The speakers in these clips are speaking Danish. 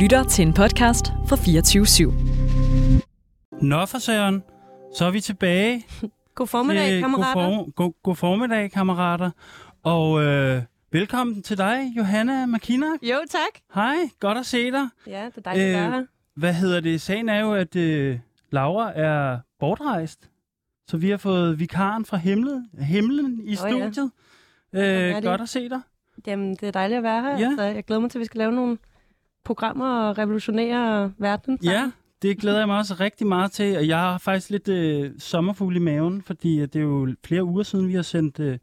lytter til en podcast fra 24 /7. Nå for søren, så er vi tilbage. God formiddag, til- kammerater. God, for, god, god formiddag, kammerater. Og øh, velkommen til dig, Johanna Makina. Jo, tak. Hej, godt at se dig. Ja, det er dejligt at Øh, være her. Hvad hedder det? Sagen er jo, at øh, Laura er bortrejst. Så vi har fået vikaren fra himlen, himlen i ja. studiet. er Øh, det. godt at se dig. Jamen, det er dejligt at være her. Ja. Altså, jeg glæder mig til, at vi skal lave nogle programmer og revolutionere verden. Ja, sammen. det glæder jeg mig også rigtig meget til. Og jeg har faktisk lidt øh, sommerfugl i maven, fordi øh, det er jo flere uger siden, vi har sendt øh,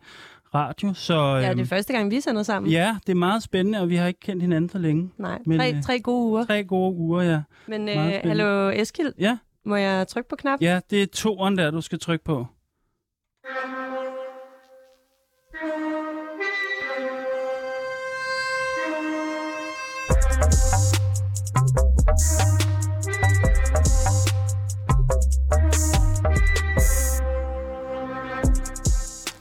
radio. Så øh, ja, det er første gang, vi sender sammen. ja, det er meget spændende, og vi har ikke kendt hinanden så længe. Nej, Men, tre, øh, tre gode uger. Tre gode uger, ja. Men øh, hallo Eskild, Ja, må jeg trykke på knap? ja det er toeren der, du skal trykke på.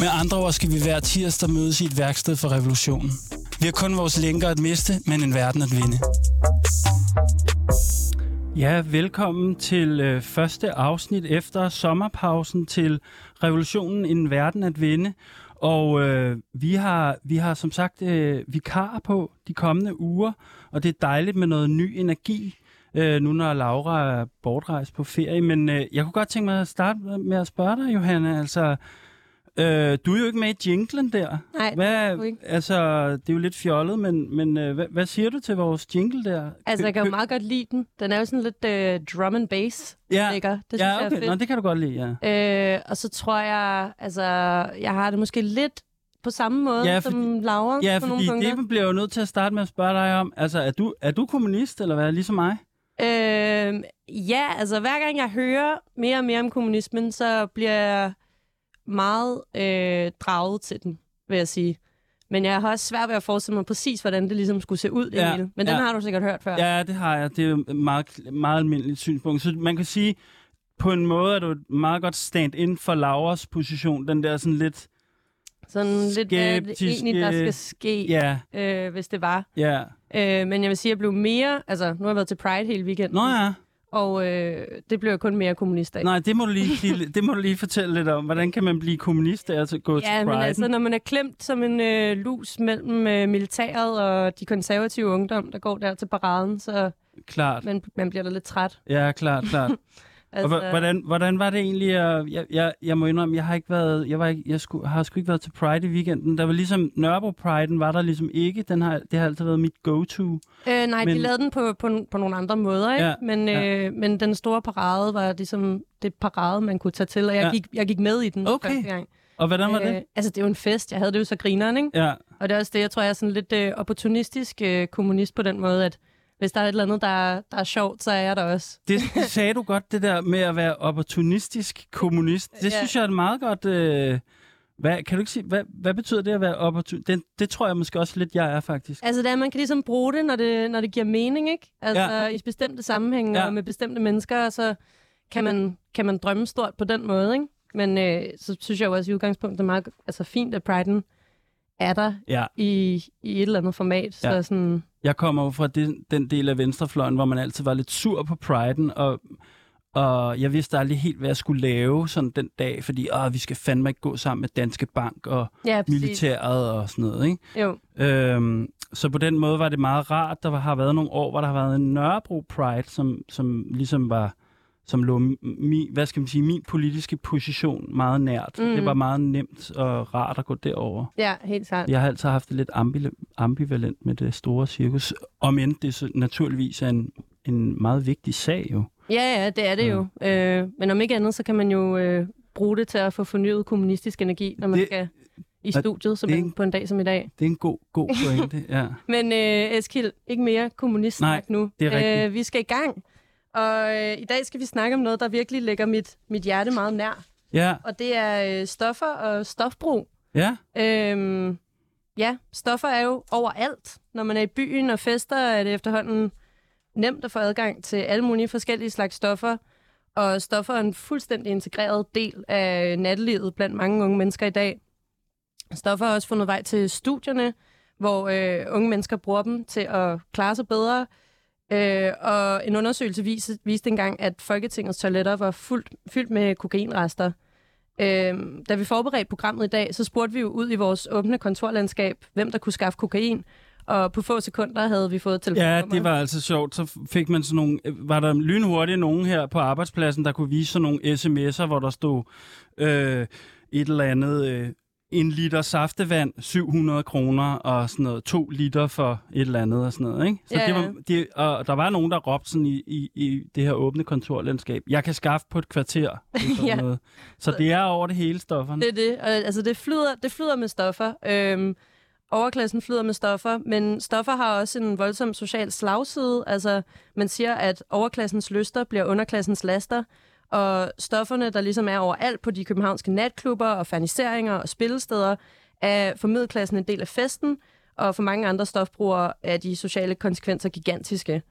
Med andre ord skal vi hver tirsdag mødes i et værksted for revolutionen. Vi har kun vores lænker at miste, men en verden at vinde. Ja, velkommen til øh, første afsnit efter sommerpausen til Revolutionen en verden at vinde. Og øh, vi, har, vi har som sagt øh, vikarer på de kommende uger, og det er dejligt med noget ny energi, øh, nu når Laura er bortrejst på ferie. Men øh, jeg kunne godt tænke mig at starte med at spørge dig, Johanna. Altså, øh, du er jo ikke med i jinglen der. Nej, Hvad, ikke. altså, det er jo lidt fjollet, men, men øh, hvad, hvad siger du til vores jingle der? Altså, jeg kan jo meget godt lide den. Den er jo sådan lidt øh, drum and bass ja, lækker. Det synes ja, jeg er okay. fedt. Nå, det kan du godt lide, ja. Øh, og så tror jeg, altså, jeg har det måske lidt på samme måde Ja, ja, fordi- som Laura Ja, på nogle fordi punkter. det bliver jo nødt til at starte med at spørge dig om, altså, er du, er du kommunist, eller hvad, ligesom mig? Øh, ja, altså hver gang jeg hører mere og mere om kommunismen, så bliver jeg meget øh, draget til den, vil jeg sige. Men jeg har også svært ved at forestille mig præcis, hvordan det ligesom skulle se ud, det Ja, hele. Men den ja. har du sikkert hørt før. Ja, det har jeg. Det er et meget, meget almindeligt synspunkt. Så man kan sige, på en måde er du et meget godt stand-in for Lauras position. Den der sådan lidt, Sådan lidt, hvad det egentlig, der skal ske, ja, øh, hvis det var. ja. Øh, men jeg vil sige, at jeg blev mere... Altså, nu har jeg været til Pride hele weekenden. Nå ja, Og øh, det blev jeg kun mere kommunist af. nej, det må, du lige, det må du lige fortælle lidt om. Hvordan kan man blive kommunist af at gå Ja, til men Pride? altså, når man er klemt som en øh, lus mellem øh, militæret og de konservative ungdom, der går der til paraden, så Klart. man, man bliver da lidt træt. Ja, klart, klart. Altså, Og hvordan, hvordan var det egentlig? Jeg, jeg, jeg må indrømme, jeg har ikke været, jeg, var ikke, jeg skulle, har sgu ikke været til Pride i weekenden. Der var ligesom, Nørrebro Pride'en var der ligesom ikke. Den har, det har altid været mit go-to. øh, nej, men- de lavede den på, på, på nogle andre måder, ikke? Ja, Men, øh, ja. men den store parade var ligesom det parade, man kunne tage til, og jeg, ja. gik, jeg gik med i den Okay. første gang. Og hvordan var det? Øh, altså, det er jo en fest. Jeg havde det jo så grineren, ikke? Ja, Og det er også det, jeg tror, jeg er sådan lidt øh, opportunistisk øh, kommunist på den måde, at hvis der er et eller andet, der er, der er sjovt, så er jeg der også. det, sagde du godt, det der med at være opportunistisk kommunist. Det Ja. synes jeg er et meget godt... Øh, hvad, kan du ikke sige, hvad, hvad betyder det at være opportunistisk? Det, det tror jeg måske også lidt, jeg er faktisk. Altså, det er, at man kan ligesom bruge det, når det, når det giver mening, ikke? Altså, Ja. i bestemte sammenhænge Ja. og med bestemte mennesker, så kan man, kan man drømme stort på den måde, ikke? Men øh, så synes jeg jo også i udgangspunktet, det er meget altså, fint, at Pride'en er der Ja, i, i et eller andet format. Ja. Så sådan, jeg kommer jo fra den, den del af venstrefløjen, hvor man altid var lidt sur på Pride'en, og, Og jeg vidste aldrig helt, hvad jeg skulle lave sådan den dag, fordi åh, vi skal fandme ikke gå sammen med Danske Bank og Ja, præcis. militæret og sådan noget. Ikke? Jo. Øhm, så på den måde var det meget rart. Der har været nogle år, hvor der har været en Nørrebro Pride, som, som ligesom var som lå mi, hvad skal man sige, min politiske position meget nært. Mhm. Mm. Det var meget nemt og rart at gå derover. Ja, helt klart. Jeg har altid haft det lidt ambi- ambivalent med det store cirkus, om end det så naturligvis er en, en meget vigtig sag jo. Ja, ja, det er det jo. Øh, men om ikke andet, så kan man jo øh, bruge det til at få fornyet kommunistisk energi, når man Det- skal i studiet som det er en, på en dag som i dag. Det er en god, god pointe, ja. Men øh, Eskild, ikke mere kommunist Nej, nu. det er rigtigt. Øh, vi skal i gang. Og øh, i dag skal vi snakke om noget, der virkelig ligger mit, mit hjerte meget nær. Ja, Og det er øh, stoffer og stofbrug. ja, Øhm, ja, stoffer er jo overalt. Når man er i byen og fester, er det efterhånden nemt at få adgang til alle mulige forskellige slags stoffer. Og stoffer er en fuldstændig integreret del af nattelivet blandt mange unge mennesker i dag. Stoffer har også fundet vej til studierne, hvor øh, unge mennesker bruger dem til at klare sig bedre. Øh, og en undersøgelse viste, viste engang, at Folketingets toiletter var fuldt, fyldt med kokainrester. Øh, da vi forberedte programmet i dag, så spurgte vi jo ud i vores åbne kontorlandskab, hvem der kunne skaffe kokain. Og på få sekunder havde vi fået telefonnummer. ja, det var altså sjovt. Så fik man sådan nogle, var der lynhurtigt nogen her på arbejdspladsen, der kunne vise sådan nogle sms'er, hvor der stod øh, et eller andet, øh, en liter saftevand, 700 kroner, og sådan noget, to liter for et eller andet, og sådan noget, ikke? Så Ja, det var, det, og der var nogen, der råbte sådan i, i, i det her åbne kontorlandskab, jeg kan skaffe på et kvarter. Sådan Ja. noget. Så det er over det hele stofferne. Det er det. Og, altså, det flyder, det flyder med stoffer. Øhm, overklassen flyder med stoffer, men stoffer har også en voldsom social slagside. Altså, man siger, at overklassens lyster bliver underklassens laster, og stofferne, der ligesom er overalt på de københavnske natklubber og ferniseringer og spillesteder, er for middelklassen en del af festen, og for mange andre stofbrugere er de sociale konsekvenser gigantiske.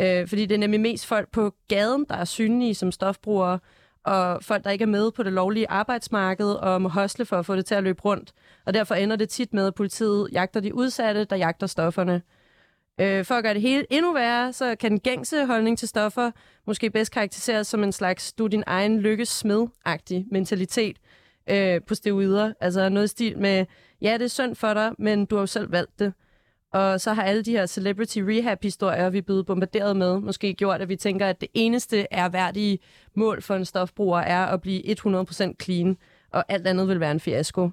Øh, fordi det er nemlig mest folk på gaden, der er synlige som stofbrugere, og folk, der ikke er med på det lovlige arbejdsmarked og må hostle for at få det til at løbe rundt. Og derfor ender det tit med, at politiet jagter de udsatte, der jagter stofferne. Øh, for at gøre det hele endnu værre, så kan den gængse holdning til stoffer måske bedst karakteriseres som en slags du din egen lykkes smed-agtig mentalitet øh, på steroider. Altså noget i stil med, ja, det er synd for dig, men du har jo selv valgt det. Og så har alle de her celebrity rehab-historier, vi er blevet bombarderet med, måske gjort, at vi tænker, at det eneste er værdige mål for en stofbruger er at blive 100% clean, og alt andet vil være en fiasko.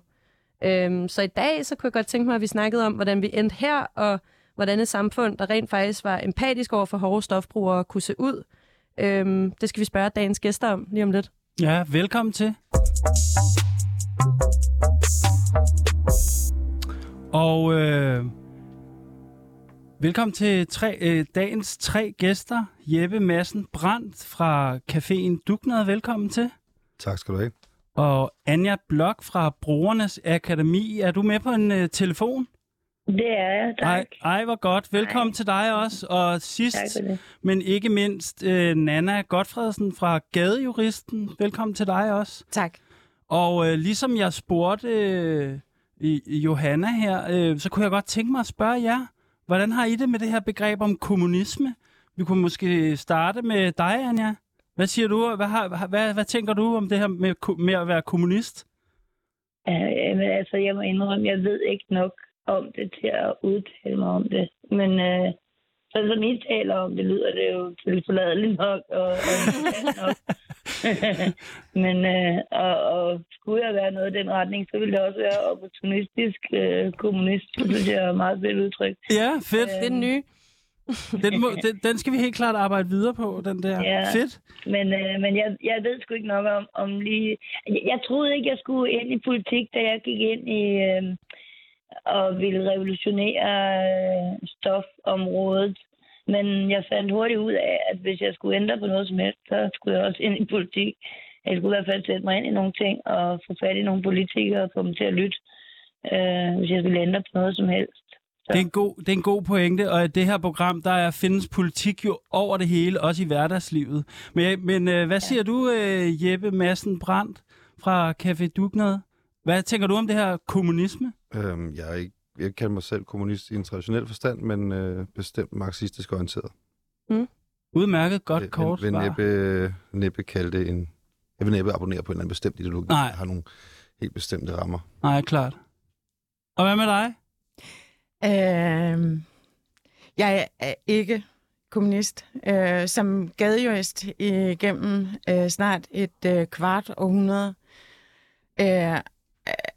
Øhm, så i dag så kunne jeg godt tænke mig, at vi snakkede om, hvordan vi endte her, og hvordan et samfund, der rent faktisk var empatisk over for hårde stofbrugere, kunne se ud. Øhm, det skal vi spørge dagens gæster om lige om lidt. Ja, velkommen til. Og øh, velkommen til tre, øh, dagens tre gæster. Jeppe Madsen Brandt fra Caféen Dugnad, velkommen til. Tak skal du have. Og Anja Blok fra Brugernes Akademi. Er du med på en øh, telefon? Det er jeg, tak. Ej, ej, hvor godt. Velkommen Ej. til dig også. Og sidst, men ikke mindst, øh, Nana Godfredsen fra Gadejuristen. Velkommen til dig også. Tak. Og øh, ligesom jeg spurgte øh, i, Johanna her, øh, så kunne jeg godt tænke mig at spørge jer, hvordan har I det med det her begreb om kommunisme? Vi kunne måske starte med dig, Anja. Hvad siger du? Hvad, har, hvad, hvad tænker du om det her med, med at være kommunist? Uh, men altså, jeg må indrømme, jeg ved ikke nok om det til at udtale mig om det. Men uh, sådan som I taler om det, lyder det jo tilforladeligt nok og, og nok. Men uh, og, og skulle jeg være noget i den retning, så ville det også være opportunistisk uh, kommunist. Det synes jeg er et meget fedt udtryk. Ja, fedt. Det er den nye. Den, må, den, den skal vi helt klart arbejde videre på, den der. Ja. Fedt. Men, øh, men jeg, jeg ved sgu ikke nok om, om lige... Jeg, jeg troede ikke, jeg skulle ind i politik, da jeg gik ind i øh, og ville revolutionere øh, stofområdet. Men jeg fandt hurtigt ud af, at hvis jeg skulle ændre på noget som helst, så skulle jeg også ind i politik. Jeg skulle i hvert fald sætte mig ind i nogle ting og få fat i nogle politikere og få dem til at lytte, øh, hvis jeg ville ændre på noget som helst. Det er, en god, det er en god pointe, og i det her program, der er, findes politik jo over det hele, også i hverdagslivet. Men, men øh, hvad siger du, øh, Jeppe Madsen Brandt fra Café Dugnad? Hvad tænker du om det her kommunisme? Øhm, jeg, er ikke, jeg kalder mig selv kommunist i en traditionel forstand, men øh, bestemt marxistisk orienteret. Udmærket godt vil, kort vil svar. næppe, næppe kalde det en... Jeg vil næppe abonnere på en eller anden bestemt ideologi, Nej. der har nogle helt bestemte rammer. Nej, klart. Og hvad med dig? Øh, jeg er ikke kommunist. Øh, som gadejurist igennem øh, snart et øh, kvart århundrede, øh,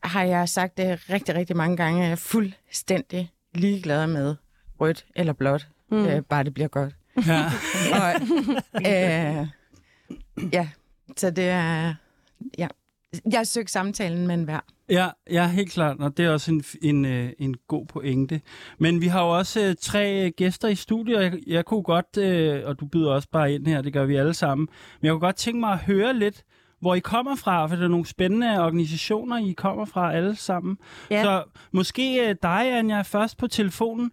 har jeg sagt det rigtig, rigtig mange gange, at jeg er fuldstændig ligeglad med rødt eller blåt, mm. øh, bare det bliver godt. Ja. Og, øh, ja, så det er... Ja. Jeg søgt samtalen med en hver. Ja, ja, helt klart, og det er også en, en, øh, en god pointe. Men vi har jo også øh, tre gæster i studiet, og jeg, jeg kunne godt, øh, og du byder også bare ind her, det gør vi alle sammen, men jeg kunne godt tænke mig at høre lidt, hvor I kommer fra, for det er nogle spændende organisationer, I kommer fra alle sammen. Ja. Så måske øh, dig, Anja, først på telefonen.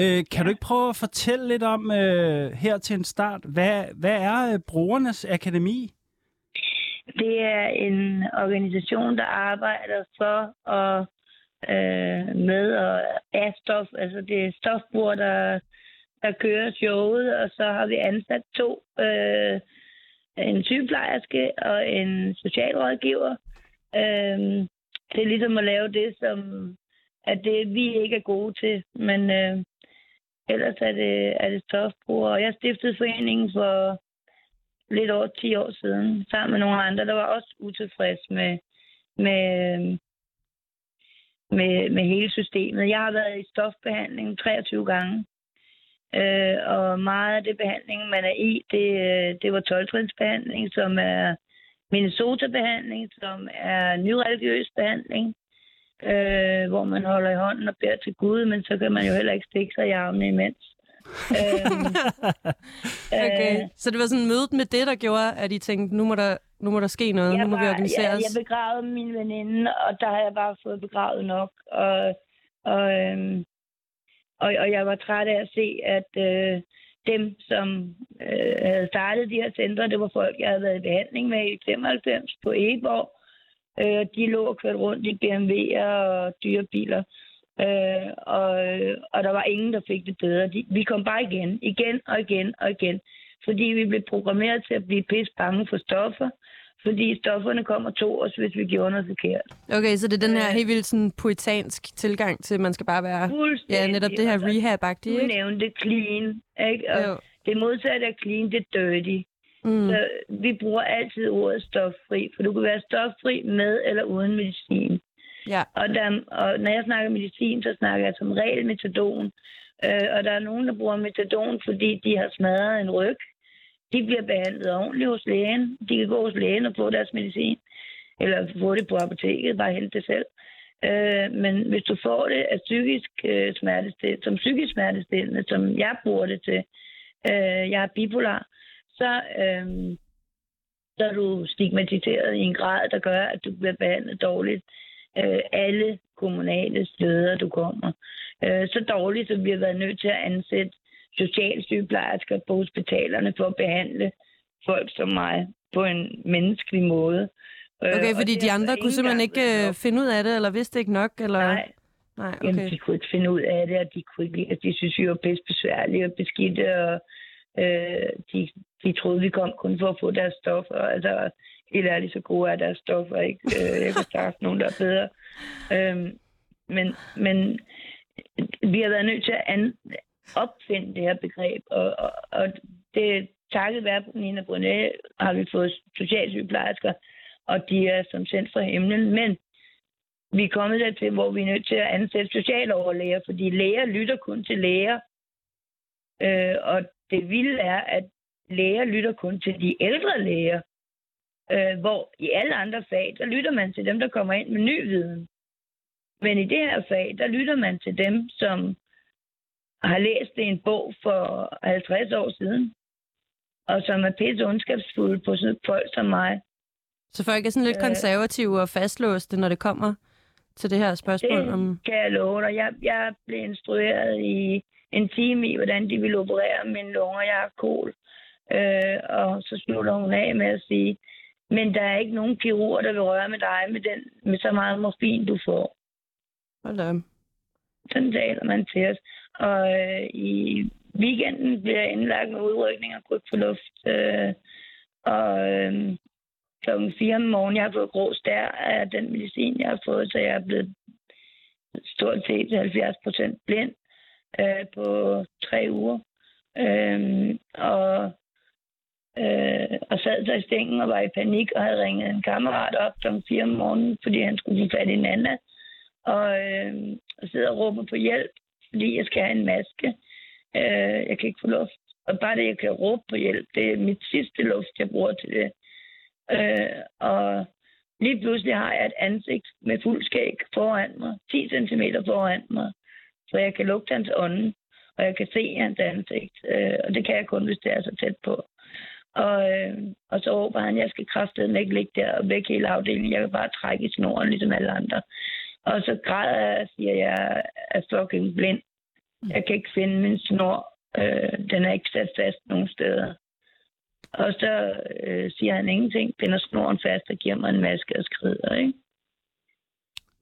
Øh, kan du ikke prøve at fortælle lidt om øh, her til en start, hvad, hvad er øh, Brugernes Akademi? Det er en organisation, der arbejder for og øh, med og af stof. Altså det er stofbrugere, der, der kører showet, og så har vi ansat to. Øh, en sygeplejerske og en socialrådgiver. Øhm, det er ligesom at lave det, som at det vi ikke er gode til. Men øh, ellers er det, er det stofbrugere. Jeg stiftede foreningen for lidt over 10 år siden, sammen med nogle andre, der var også utilfredse med, med, øhm, med, med hele systemet. Jeg har været i stofbehandling 23 gange, øh, og meget af det behandling, man er i, det, øh, det var 12 behandling, som er Minnesota-behandling, som er nyreligiøs behandling, øh, hvor man holder i hånden og beder til Gud, men så kan man jo heller ikke stikke sig i armene imens. øhm, Okay. øh, Så det var sådan mødet med det, der gjorde, at I tænkte, nu må der, nu må der ske noget, nu må vi organisere jeg, os. jeg begravede min veninde, og der har jeg bare fået begravet nok. Og, og, øhm, og, og jeg var træt af at se, at øh, dem, som øh, havde startet de her centre, det var folk, jeg havde været i behandling med i 95 på Egeborg. Øh, de lå og kørte rundt i BMW'er og dyre biler. Øh, og, og der var ingen, der fik det bedre. De, vi kom bare igen, igen og igen og igen. Fordi vi blev programmeret til at blive pisse bange for stoffer. Fordi stofferne kommer to os, hvis vi gjorde noget forkert. Okay, så det er den her helt vildt sådan poetansk tilgang til, at man skal bare være... Ja, netop det her Og så- rehab-agtige, Du ikke? nævnte clean, ikke? Og Jo. det modsatte af clean, det er dirty. Mm. Så vi bruger altid ordet stoffri, for du kan være stoffri med eller uden medicin. Ja. Og, der, og når jeg snakker medicin, så snakker jeg som regel metadon. Øh, og der er nogen, der bruger metadon, fordi de har smadret en ryg. De bliver behandlet ordentligt hos lægen. De kan gå hos lægen og få deres medicin. Eller få det på apoteket, bare hente det selv. Øh, men hvis du får det af psykisk øh, smertestillende, som psykisk smertestillende, som jeg bruger det til, øh, jeg er bipolar, så, øh, så er du stigmatiseret i en grad, der gør, at du bliver behandlet dårligt øh, alle kommunale steder, du kommer. Øh, så dårligt, så vi har været nødt til at ansætte socialsygeplejersker på hospitalerne for at behandle folk som mig på en menneskelig måde. Øh, Okay, fordi de har andre kunne simpelthen ikke øh, finde ud af det, eller vidste ikke nok, eller... Nej, Nej, Jamen, okay. de kunne ikke finde ud af det, og de, kunne ikke, altså, de synes, vi var bedst besværlige og beskidte, og øh, de, de troede, vi kom kun for at få deres stoffer. Altså, helt ærligt, så gode er deres stoffer, ikke? Øh, jeg kan sagt nogen, der er bedre. Øh, men, men vi har været nødt til at an, opfinde det her begreb, og, og, og det takket være Nina Brunet har vi fået socialsygeplejersker, og de er som sendt fra himlen, men vi er kommet dertil, hvor vi er nødt til at ansætte socialoverlæger, fordi læger lytter kun til læger. Øh, og det vilde er, at læger lytter kun til de ældre læger, øh, hvor i alle andre fag, der lytter man til dem, der kommer ind med ny viden. Men i det her fag, der lytter man til dem, som har læst en bog for 50 år siden, og som er pisse ondskabsfulde på sådan folk som mig. Så folk er sådan lidt Øh. konservative og fastlåste, når det kommer til det her spørgsmål Det om... kan jeg love dig. Jeg, jeg blev instrueret i en time i, hvordan de ville operere mine lunger. Jeg har kol. Øh, og så slutter hun af med at sige, men der er ikke nogen kirurg, der vil røre med dig med, den, med så meget morfin, du får. Hold da. Sådan taler man til os. Og øh, i weekenden bliver jeg indlagt med udrykning og kryb for luft. Øh, og øh, klokken 4 om morgenen, jeg har fået grå stær af den medicin, jeg har fået, så jeg er blevet stort set 70 procent blind øh, på tre uger. Øh, og øh, og sad så i stængen og var i panik og havde ringet en kammerat op kl. 4 om morgenen, fordi han skulle få fat i Nana. Og, øh, og sidder og råber på hjælp, fordi jeg skal have en maske. Øh, jeg kan ikke få luft. Og bare det, jeg kan råbe på hjælp, det er mit sidste luft, jeg bruger til det. Øh, og lige pludselig har jeg et ansigt med fuld skæg foran mig, 10 cm foran mig, så jeg kan lugte hans ånde, og jeg kan se hans ansigt. Øh, og det kan jeg kun, hvis det er så tæt på. Og, øh, og så råber han, jeg skal kraftedeme ikke ligge der og væk hele afdelingen. Jeg vil bare trække i snoren, ligesom alle andre. Og så græder jeg og siger, at jeg er fucking blind. Jeg kan ikke finde min snor. Øh, den er ikke sat fast nogen steder. Og så øh, siger han ingenting, pinder snoren fast og giver mig en maske og skrider, ikke?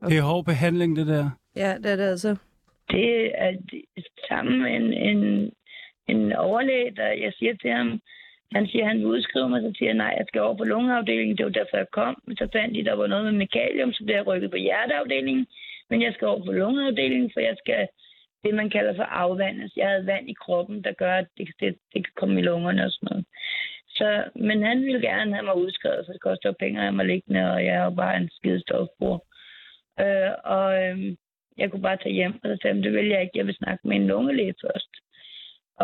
Det er hård behandling, det der. Ja, det er det altså. Det er det- sammen med en, en, en overlæge, der jeg siger til ham, han siger, han vil udskrive mig, så siger jeg, nej, jeg skal over på lungeafdelingen, det var derfor, jeg kom. Så fandt de, der var noget med mekalium, så blev jeg rykket på hjerteafdelingen, men jeg skal over på lungeafdelingen, for jeg skal det, man kalder for afvandes. Jeg havde vand i kroppen, der gør, at det, det, det kan komme i lungerne og sådan noget. Så, men han ville gerne have mig udskrevet, for det koster jo penge at have mig liggende, og jeg er jo bare en skidestofbror. Øh, og øh, jeg kunne bare tage hjem, og så sagde han, det vil jeg ikke, jeg vil snakke med en lungelæge først.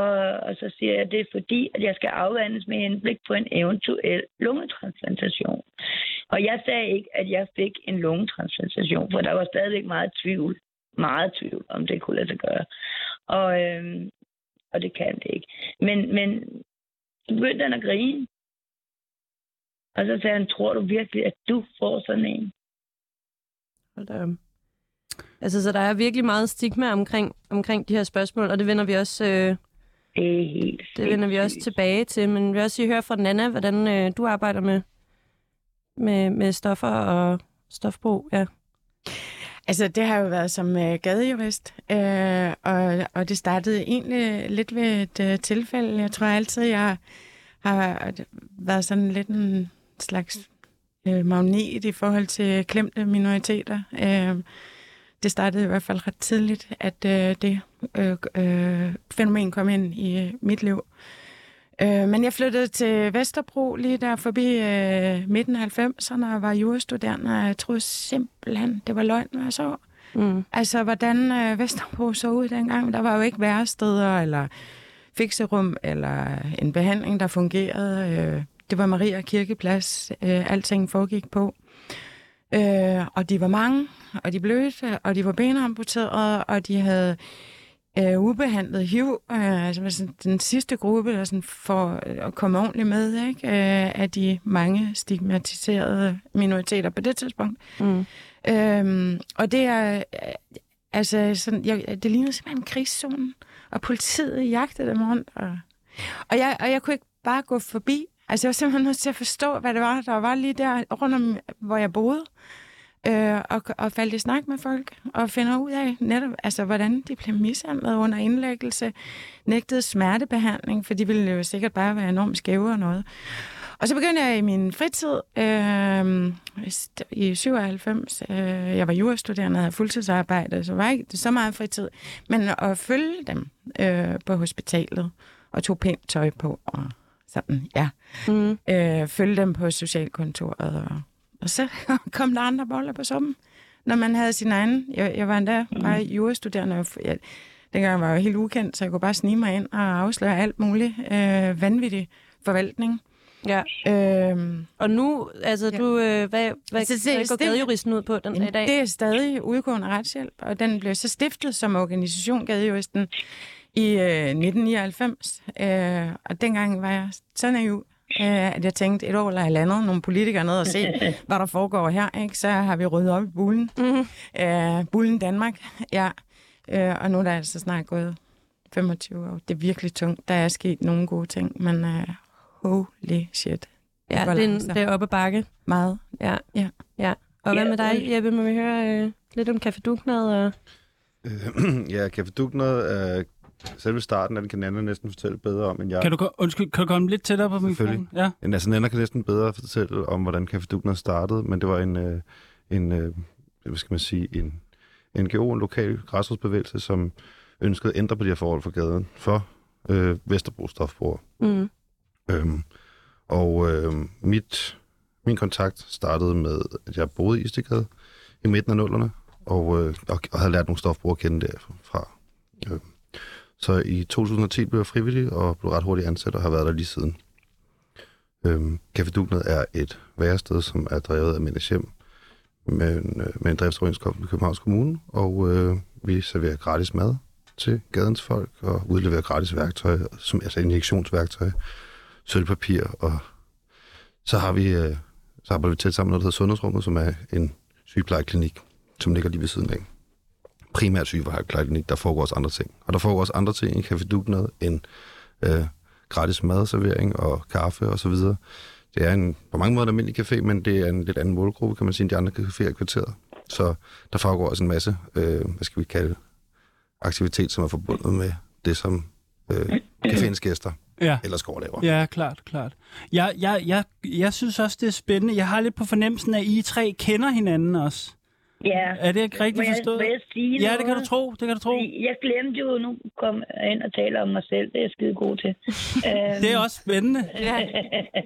Og, og så siger jeg, at det er fordi, at jeg skal afvandes med henblik på en eventuel lungetransplantation. Og jeg sagde ikke, at jeg fik en lungetransplantation, for der var stadigvæk meget tvivl. Meget tvivl, om det kunne lade sig gøre. Og, øhm, og det kan det ikke. Men, men så begyndte han at grine. Og så sagde han, tror du virkelig, at du får sådan en? Hold da. Altså, så der er virkelig meget stigma omkring, omkring de her spørgsmål, og det vender vi også, øh, det er helt det vender vi også tilbage til. Men vi vil også lige høre fra Nana, hvordan øh, du arbejder med, med, med stoffer og stofbrug. Ja. Altså, det har jo været som øh, gadejurist, øh, og, og det startede egentlig lidt ved et øh, tilfælde. Jeg tror altid, jeg har været sådan lidt en slags øh, magnet i forhold til klemte minoriteter. Øh, det startede i hvert fald ret tidligt, at øh, det øh, øh, fænomen kom ind i øh, mit liv. Øh, men jeg flyttede til Vesterbro lige der forbi øh, midten af 90'erne og var jurastuderende, og jeg troede simpelthen, det var løgn, hvad jeg så. Mm. Altså, hvordan øh, Vesterbro så ud dengang. Der var jo ikke væresteder, eller fikserum, eller en behandling, der fungerede. Øh, det var Maria Kirkeplads, øh, alting foregik på. Øh, og de var mange, og de blødte, og de var benamputerede, og de havde øh, ubehandlet HIV, øh, altså sådan den sidste gruppe, der sådan for at komme ordentligt med, ikke? Øh, af de mange stigmatiserede minoriteter på det tidspunkt. Mm. Øhm, og det er, øh, altså, sådan, jeg, det lignede simpelthen en krigszone, og politiet jagtede dem rundt, og, og, jeg, og jeg kunne ikke bare gå forbi. Altså, jeg var simpelthen nødt til at forstå, hvad det var, der var lige der rundt om, hvor jeg boede, øh, og, og faldt i snak med folk, og finder ud af netop, altså, hvordan de blev mishandlet under indlæggelse, nægtede smertebehandling, for de ville jo sikkert bare være enormt skæve og noget. Og så begyndte jeg i min fritid øh, i 97. Øh, jeg var jurastuderende og havde fuldtidsarbejde, så var ikke så meget fritid. Men at følge dem øh, på hospitalet og tog pænt tøj på og sådan, ja. Mm. Øh, følge dem på socialkontoret. Og, og så kom der andre boller på summen, når man havde sin egen. Jeg, jeg var endda bare jurastuderende. og Jeg, dengang var jeg helt ukendt, så jeg kunne bare snige mig ind og afsløre alt muligt øh, vanvittig forvaltning. Ja. Øhm, Og nu, altså, Ja. du, øh, hvad, hvad, Altså, det- hvad går gadejuristen ud på den i dag? Det er stadig udgående retshjælp, og den blev så stiftet som organisation, Gadejuristen, i øh, 1999. Øh, og dengang var jeg så naiv, øh, at jeg tænkte et år eller halvandet, nogle politikere ned og se, hvad der foregår her. Ikke? Så har vi ryddet op i bullen. Mhm. Øh, bullen Danmark, ja. Øh, og nu er der altså snart gået 25 år. Det er virkelig tungt. Der er sket nogle gode ting, men øh, holy shit. Ja, det er, en, det er oppe bakke. Meget. Ja. Ja. ja. Og hvad Ja, med dig, Jeppe? Må vi høre øh, lidt om Café Dugnad? Og... Øh, ja, Café Dugnad er selve starten af den kan Nana næsten fortælle bedre om, end jeg. Kan du, undskyld, kan du komme lidt tættere på Selvfølgelig. mikrofonen? Ja. En, altså, Nana kan næsten bedre fortælle om, hvordan Café Dugner startede, men det var en, øh, en øh, hvad skal man sige, en NGO, en lokal græsrodsbevægelse, som ønskede at ændre på de her forhold for gaden for øh, Vesterbro stofbrugere. Mm. Øhm, og øh, mit, min kontakt startede med, at jeg boede i Istegade i midten af nullerne, og, øh, og, og havde lært nogle stofbrugere at kende derfra. Øh, så i 2010 blev jeg frivillig og blev ret hurtigt ansat og har været der lige siden. Øhm, Café Dugnet er et værested, som er drevet af Mændes Hjem øh, med en, med en driftsoverenskomst med Københavns Kommune, og øh, vi serverer gratis mad til gadens folk og udleverer gratis værktøj, som altså injektionsværktøj, sølvpapir, og så har vi øh, så arbejder vi tæt sammen med noget, der hedder Sundhedsrummet, som er en sygeplejeklinik, som ligger lige ved siden af. Primært sygeplejeklinik, der foregår også andre ting. Og der foregår også andre ting i Café Dugnet end øh, gratis madservering og kaffe og så videre. Det er en, på mange måder en almindelig café, men det er en lidt anden målgruppe, kan man sige, end de andre caféer i kvarteret. Så der foregår også en masse, øh, hvad skal vi kalde aktivitet, som er forbundet med det, som øh, caféens gæster Ja. ellers går og laver. Ja, klart, klart. Jeg, jeg, jeg, jeg synes også, det er spændende. Jeg har lidt på fornemmelsen, at I tre kender hinanden også. Ja. Er det ikke rigtigt jeg- forstået? jeg sige Ja, det kan noget? du tro. Det kan du tro. Jeg glemte jo nu at komme ind og tale om mig selv. Det er jeg skide god til. Øhm, Det er også spændende. Ja.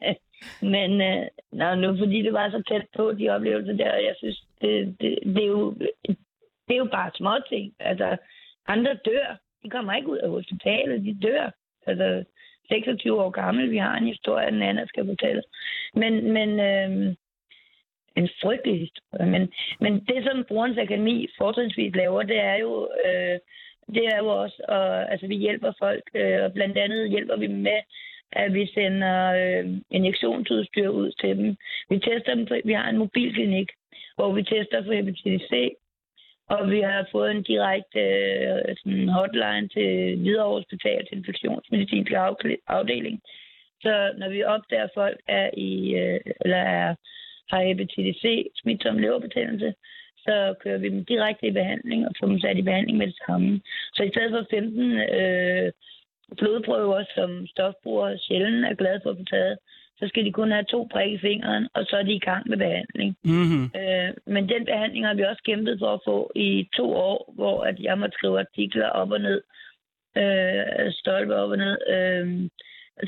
Men øh, nå, nu fordi det var så tæt på, de oplevelser der, jeg synes, det, det, det, er, jo, det er jo bare små ting. Altså, andre dør. De kommer ikke ud af hospitalet, de dør. Altså, 26 år gammel, vi har en historie, den anden skal fortælle. Men, men øh, en frygtelig historie. Men, men det, som Brugerens Akademi fortrinsvis laver, det er jo, øh, det er jo også, og, altså vi hjælper folk, øh, og blandt andet hjælper vi med, at vi sender øh, injektionsudstyr ud til dem. Vi tester dem, på- vi har en mobilklinik, hvor vi tester for hepatitis C, og vi har fået en direkte øh, sådan hotline til Hvidovre Hospital til infektionsmedicinsk afdeling. Så når vi opdager, at folk er i, øh, eller er, har hepatitis C, smitsom leverbetændelse, så kører vi dem direkte i behandling og får dem sat i behandling med det samme. Så i stedet for 15 øh, blodprøver, som stofbrugere sjældent er glade for at få taget, så skal de kun have to prik i fingeren, og så er de i gang med behandling. Mm-hmm. Øh, men den behandling har vi også kæmpet for at få i to år, hvor at jeg måtte skrive artikler op og ned, øh, stolpe op og ned, øh,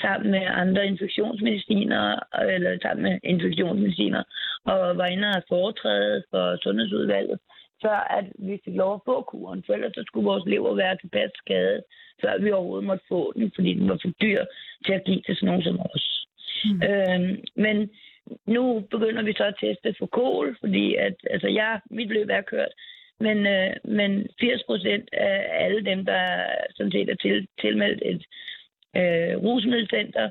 sammen med andre infektionsmediciner, eller sammen med infektionsmediciner, og var inde og have foretrædet for Sundhedsudvalget, før at vi fik lov at få kuren. For ellers så skulle vores lever være tilpas skadet, før vi overhovedet måtte få den, fordi den var for dyr til at give til sådan nogen som os. Mm. Øhm, men nu begynder vi så at teste for kol, fordi at, altså jeg, mit løb er kørt, men, øh, men 80 procent af alle dem, der sådan set er til, tilmeldt et øh, rusmiddelcenter,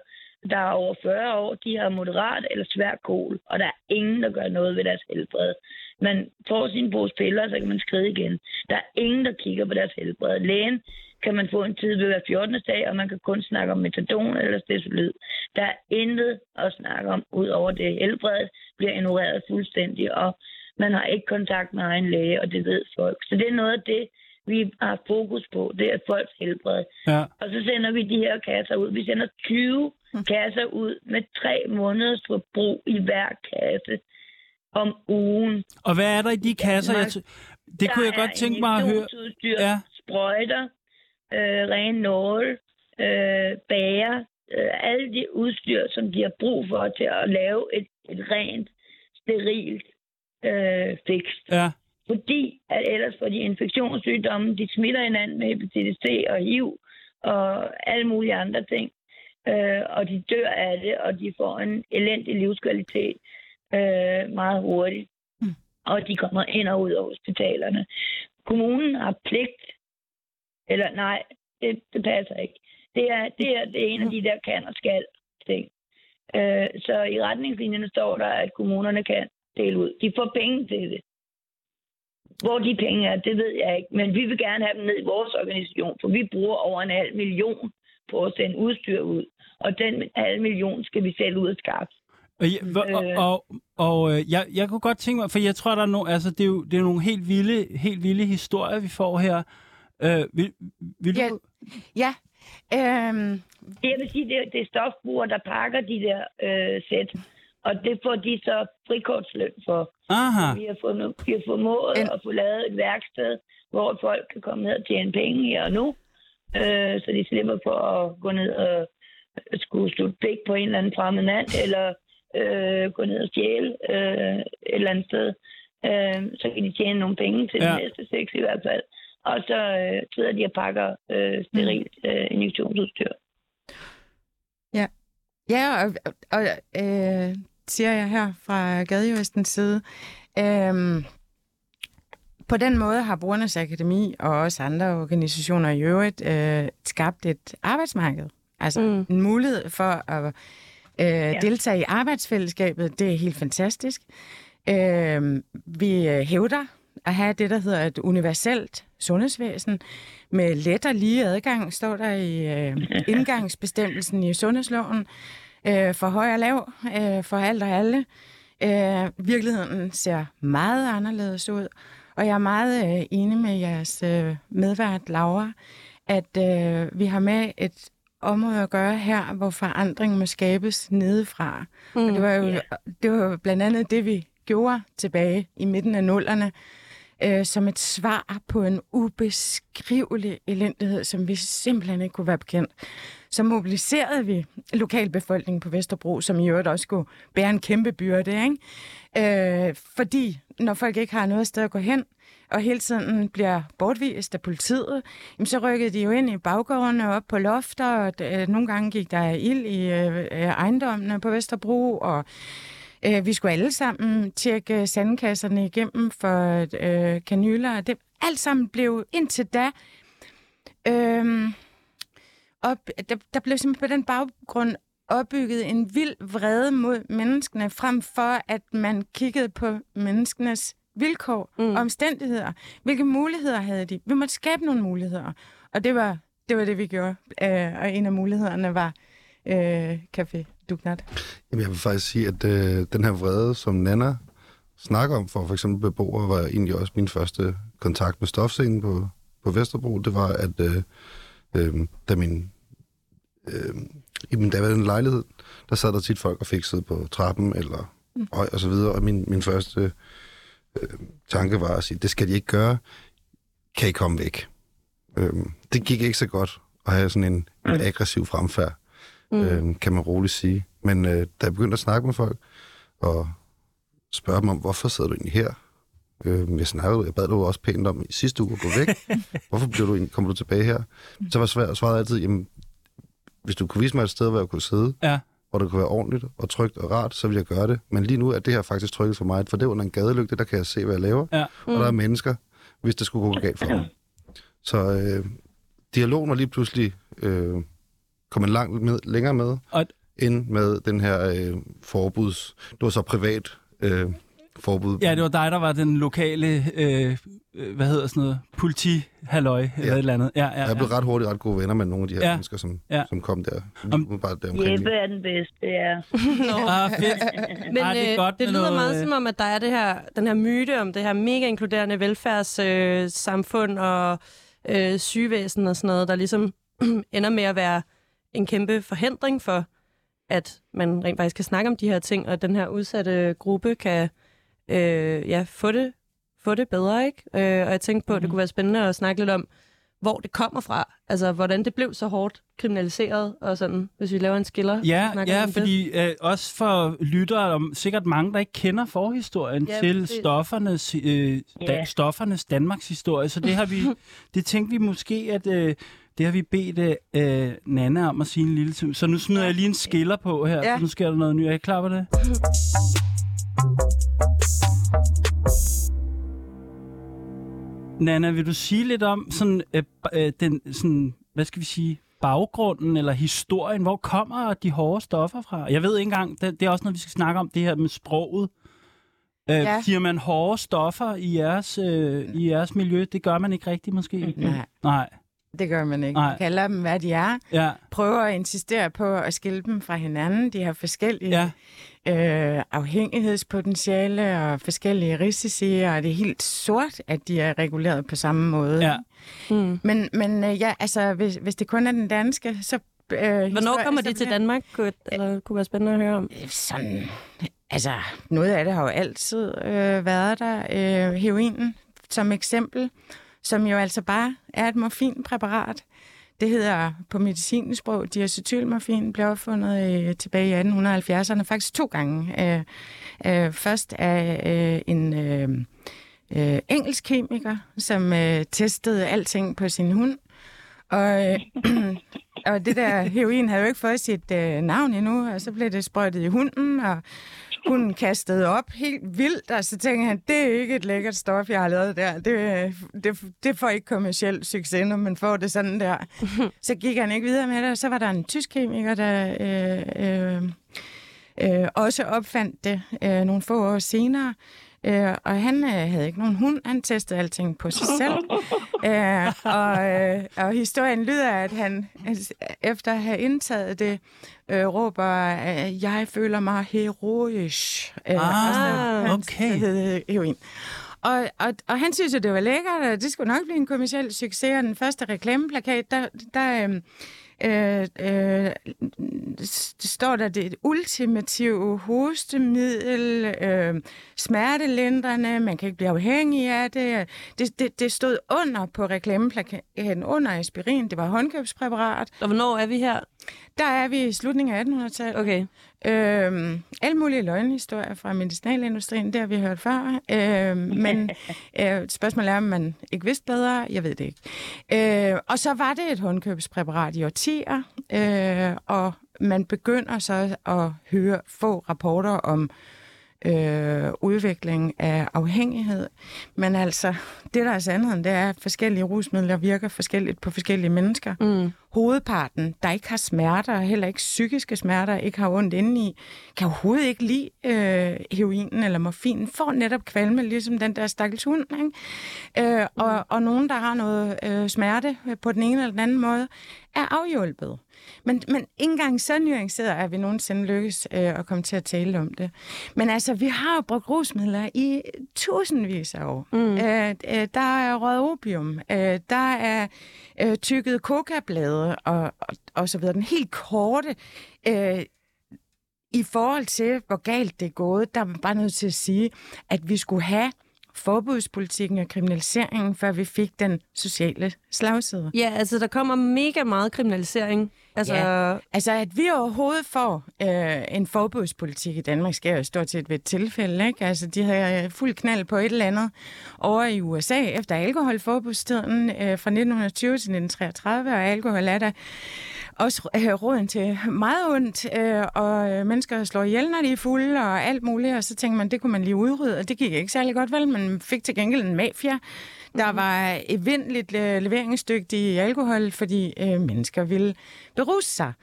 der er over 40 år, de har moderat eller svær kol, og der er ingen, der gør noget ved deres helbred. Man får sin pose piller, så kan man skride igen. Der er ingen, der kigger på deres helbred. Lægen kan man få en tid ved hver 14. dag, og man kan kun snakke om metadon eller stesolid. Der er intet at snakke om, ud over det. helbred bliver ignoreret fuldstændig, og man har ikke kontakt med egen læge, og det ved folk. Så det er noget af det, vi har fokus på, det er folks helbred. Ja. Og så sender vi de her kasser ud. Vi sender 20 kasser ud med tre måneders forbrug i hver kasse om ugen. Og hvad er der i de kasser? Jeg t- det kunne jeg godt tænke mig at høre. Ja. sprøjter, øh, ren nål, øh, bager, øh, alle de udstyr, som de har brug for til at lave et, et rent, sterilt øh, fix. Ja. Fordi at ellers får de infektionssygdomme, de smitter hinanden med hepatitis C og HIV og alle mulige andre ting. Øh, og de dør af det, og de får en elendig livskvalitet øh, meget hurtigt. Mm. Og de kommer ind og ud af hospitalerne. Kommunen har pligt, eller nej, det, det passer ikke. Det er, det, er, det er en af de der kan og skal ting. Øh, så i retningslinjerne står der, at kommunerne kan dele ud. De får penge til det. Hvor de penge er, det ved jeg ikke. Men vi vil gerne have dem ned i vores organisation, for vi bruger over en halv million på at sende udstyr ud. Og den halv million skal vi selv ud og skaffe. Og, hvor- og, Øh. og, og øh, jeg, jeg kunne godt tænke mig, for jeg tror, der er no, altså, det, er jo, det er nogle helt vilde, helt vilde historier, vi får her. Øh, vil, vil Ja. du... Ja, øhm, Jeg vil sige, det, er- det er stofbrugere, der pakker de der øh, sæt. Og det får de så frikortsløn for. Aha. Vi har, fundet, vi har formået En- at få lavet et værksted, hvor folk kan komme ned og tjene penge her og nu. Øh, så de slipper for at gå ned og skulle slutte pik på en eller anden fremmed mand, eller øh, gå ned og stjæle øh, et eller andet sted. Øh, så kan de tjene nogle penge til ja. Ja. den næste sex i hvert fald. Og så øh, sidder de og pakker øh, sterilt øh, injektionsudstyr. Ja, og, og øh, siger jeg her fra Gadejuristens side, øh, på den måde har Brugernes Akademi og også andre organisationer i øvrigt øh, skabt et arbejdsmarked. Altså Mm. en mulighed for at øh, ja. deltage i arbejdsfællesskabet. Det er helt fantastisk. Øh, vi hævder at have det, der hedder et universelt sundhedsvæsen med let og lige adgang, står der i øh, indgangsbestemmelsen i sundhedsloven, øh, for høj og lav, øh, for alt og alle. Øh, virkeligheden ser meget anderledes ud, og jeg er meget øh, enig med jeres øh, medvært, Laura, at øh, vi har med et område at gøre her, hvor forandring må skabes nedefra. Mm. Og det var jo det var jo blandt andet det, vi gjorde tilbage i midten af nullerne, øh, som et svar på en ubeskrivelig elendighed, som vi simpelthen ikke kunne være bekendt. Så mobiliserede vi lokalbefolkningen på Vesterbro, som i øvrigt også skulle bære en kæmpe byrde, ikke? Øh, fordi når folk ikke har noget sted at gå hen, og hele tiden bliver bortvist af politiet, jamen, så rykkede de jo ind i baggårdene op på lofter, og øh, nogle gange gik der ild i øh, øh ejendommene på Vesterbro, og øh, vi skulle alle sammen tjekke sandkasserne igennem for øh, kanyler. Det alt sammen blev indtil da øh, op, der, der blev simpelthen på den baggrund opbygget en vild vrede mod menneskene, frem for at man kiggede på menneskenes vilkår mm. og omstændigheder. Hvilke muligheder havde de? Vi måtte skabe nogle muligheder. Og det var det, var det vi gjorde. Øh, og en af mulighederne var øh, Café Dugnat. Jamen, jeg vil faktisk sige, at øh, den her vrede, som Nana snakker om for for eksempel beboere, var egentlig også min første kontakt med stofscenen på, på Vesterbro. Det var, at øh, øh, da min, øh, i min daværende lejlighed, der sad der tit folk og fik sidde på trappen eller høj og så videre, og min, min første øh, tanke var at sige, det skal de ikke gøre, kan I komme væk. Øh, det gik ikke så godt at have sådan en, en aggressiv fremfærd, mm. øh, kan man roligt sige. Men øh, da jeg begyndte at snakke med folk, og spørge dem om, hvorfor sidder du egentlig her? Øh, jeg, snakkede, jeg bad dig også pænt om i sidste uge at gå væk. hvorfor bliver du, egentlig- kommer du tilbage her? Så var svært, svaret altid, jamen, hvis du kunne vise mig et sted, hvor jeg kunne sidde, Ja. hvor det kunne være ordentligt og trygt og rart, så ville jeg gøre det. Men lige nu er det her faktisk trykket for mig, for det er under en gadelygte, der kan jeg se, hvad jeg laver. Ja. Og der er mennesker, hvis det skulle gå galt for mig. Så øh, dialogen var lige pludselig øh, kommet langt med, længere med, Og- end med den her øh, forbuds... Det var så privat øh, forbud. Ja, det var dig, der var den lokale, øh, øh, hvad hedder sådan noget, politi-halløj, eller Ja. et eller andet. Ja, ja, Jeg ja. blevet ret hurtigt ret gode venner med nogle af de her Ja. mennesker, som, Ja. som kom der. Om- Bare der omkring. Jeppe er den bedste, ja. Ah, fedt. Men Ej, det er øh, godt det lyder noget, meget øh, som om, at der er det her, den her myte om det her mega inkluderende velfærdssamfund øh, samfund og øh, sygevæsen og sådan noget, der ligesom ender med at være en kæmpe forhindring for, at man rent faktisk kan snakke om de her ting, og at den her udsatte gruppe kan øh, ja, få, det, få det bedre. ikke? Øh, og jeg tænkte på, at det kunne være spændende at snakke lidt om, hvor det kommer fra. Altså, hvordan det blev så hårdt kriminaliseret, og sådan, hvis vi laver en skiller. Ja, ja det. fordi øh, også for lyttere, og sikkert mange, der ikke kender forhistorien Ja, til præcis. stoffernes, øh, da, Ja. stoffernes Danmarks historie. Så det har vi, det tænkte vi måske, at øh, det har vi bedt øh, Nana om at sige en lille tid. Så nu smider jeg lige en skiller på her, Ja. så nu sker der noget nyt. Er I klar på det? Nana, vil du sige lidt om sådan, øh, øh, den, sådan, hvad skal vi sige, baggrunden eller historien? Hvor kommer de hårde stoffer fra? Jeg ved ikke engang, det, det er også noget, vi skal snakke om, det her med sproget. Øh, ja. Siger man hårde stoffer i jeres, øh, i jeres miljø? Det gør man ikke rigtigt, måske? Nej. Nej. Det gør man ikke. Nej. Man kalder dem, hvad de er. Ja, Prøver at insistere på at skille dem fra hinanden. De har forskellige ja. øh, afhængighedspotentiale og forskellige risici, og det er helt sort, at de er reguleret på samme måde. Ja. Mm. Men, men øh, ja, altså, hvis, hvis det kun er den danske, så... Øh, Hvornår historie- kommer så de til bliver- Danmark? Kunne, eller kunne være spændende at høre om. Sådan, altså, noget af det har jo altid øh, været der. Øh, heroinen som eksempel, som jo altså bare er et morfinpræparat. Det hedder på medicinsprog diacetylmorfin, blev opfundet øh, tilbage i 1870'erne, faktisk to gange. Øh, øh, først af øh, en øh, øh, engelsk kemiker, som øh, testede alting på sin hund. Og, øh, og det der heroin havde jo ikke fået sit øh, navn endnu, og så blev det sprøjtet i hunden, og hunden kastede op helt vildt, og så tænkte han, det er ikke et lækkert stof, jeg har lavet der. Det, det, det får ikke kommersiel succes, når man får det sådan der. Så gik han ikke videre med det, og så var der en tysk kemiker, der øh, øh, øh, også opfandt det øh, nogle få år senere. Øh, og han øh, havde ikke nogen hund, han testede alting på sig selv. øh, og, øh, og historien lyder, at han efter at have indtaget det, øh, råber, øh, jeg føler mig heroisk. Øh, Ah, hans- okay. Det hed heroin. Og, og, og han synes, at det var lækkert, og det skulle nok blive en kommersiel succes. Og den første reklameplakat, der, der øh, øh, øh, står der, det et ultimativt hostemiddel, øh, smertelindrende, man kan ikke blive afhængig af det. Det, det, det stod under på reklameplakaten, under aspirin, det var håndkøbspræparat. Og hvornår er vi her? Der er vi i slutningen af 1800-tallet. Okay. Øhm, alle mulige løgnhistorier fra medicinalindustrien, det har vi hørt før. Øhm, men øh, spørgsmålet er, om man ikke vidste bedre. Jeg ved det ikke. Øh, og så var det et håndkøbspræparat i årtier, øh, og man begynder så at høre få rapporter om øh, udvikling af afhængighed. Men altså, det der er sandheden, det er, at forskellige rusmidler virker forskelligt på forskellige mennesker. Mm. Hovedparten, der ikke har smerter, heller ikke psykiske smerter, ikke har ondt indeni, kan overhovedet ikke lide øh, heroinen eller morfinen, får netop kvalme, ligesom den der stakkels hund. Ikke? Øh, og, og nogen, der har noget øh, smerte på den ene eller den anden måde, er afhjulpet. Men, men ikke engang så nuanceret, at vi nogensinde lykkes øh, at komme til at tale om det. Men altså, vi har jo brugt rusmidler i tusindvis af år. Mm. Øh, øh, der er røget opium, øh, der er øh, tykket kokablade og, og, og så videre. Den helt korte... Øh, i forhold til, hvor galt det er gået, der er bare nødt til at sige, at vi skulle have forbudspolitikken og kriminaliseringen, før vi fik den sociale slagside. Ja, altså der kommer mega meget kriminalisering. Altså, Ja. Altså, at vi overhovedet får øh, en forbudspolitik i Danmark, sker jo stort set ved et tilfælde, ikke? Altså, de har øh, fuld knald på et eller andet over i USA efter alkoholforbudstiden øh, fra 1920 til 1933, og alkohol er der også øh, råden til meget ondt, øh, og øh, mennesker slår ihjel, når de er fulde, og alt muligt, og så tænker man, det kunne man lige udrydde, og det gik ikke særlig godt, vel? Man fik til gengæld en mafia, der var evindeligt øh, leveringsdygtig i alkohol, fordi øh, mennesker ville beruse sig.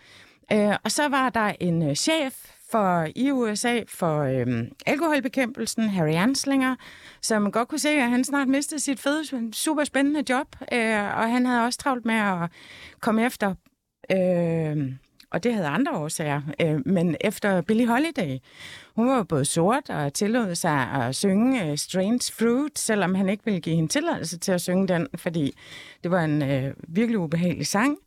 Øh, og så var der en øh, chef for i USA for øh, alkoholbekæmpelsen, Harry Anslinger, som godt kunne se, at han snart mistede sit fede, super spændende job, øh, og han havde også travlt med at komme efter, øh, og det havde andre årsager, øh, men efter Billie Holiday. Hun var både sort og tillod sig at synge øh, Strange Fruit, selvom han ikke ville give hende tilladelse til at synge den, fordi det var en øh, virkelig ubehagelig sang.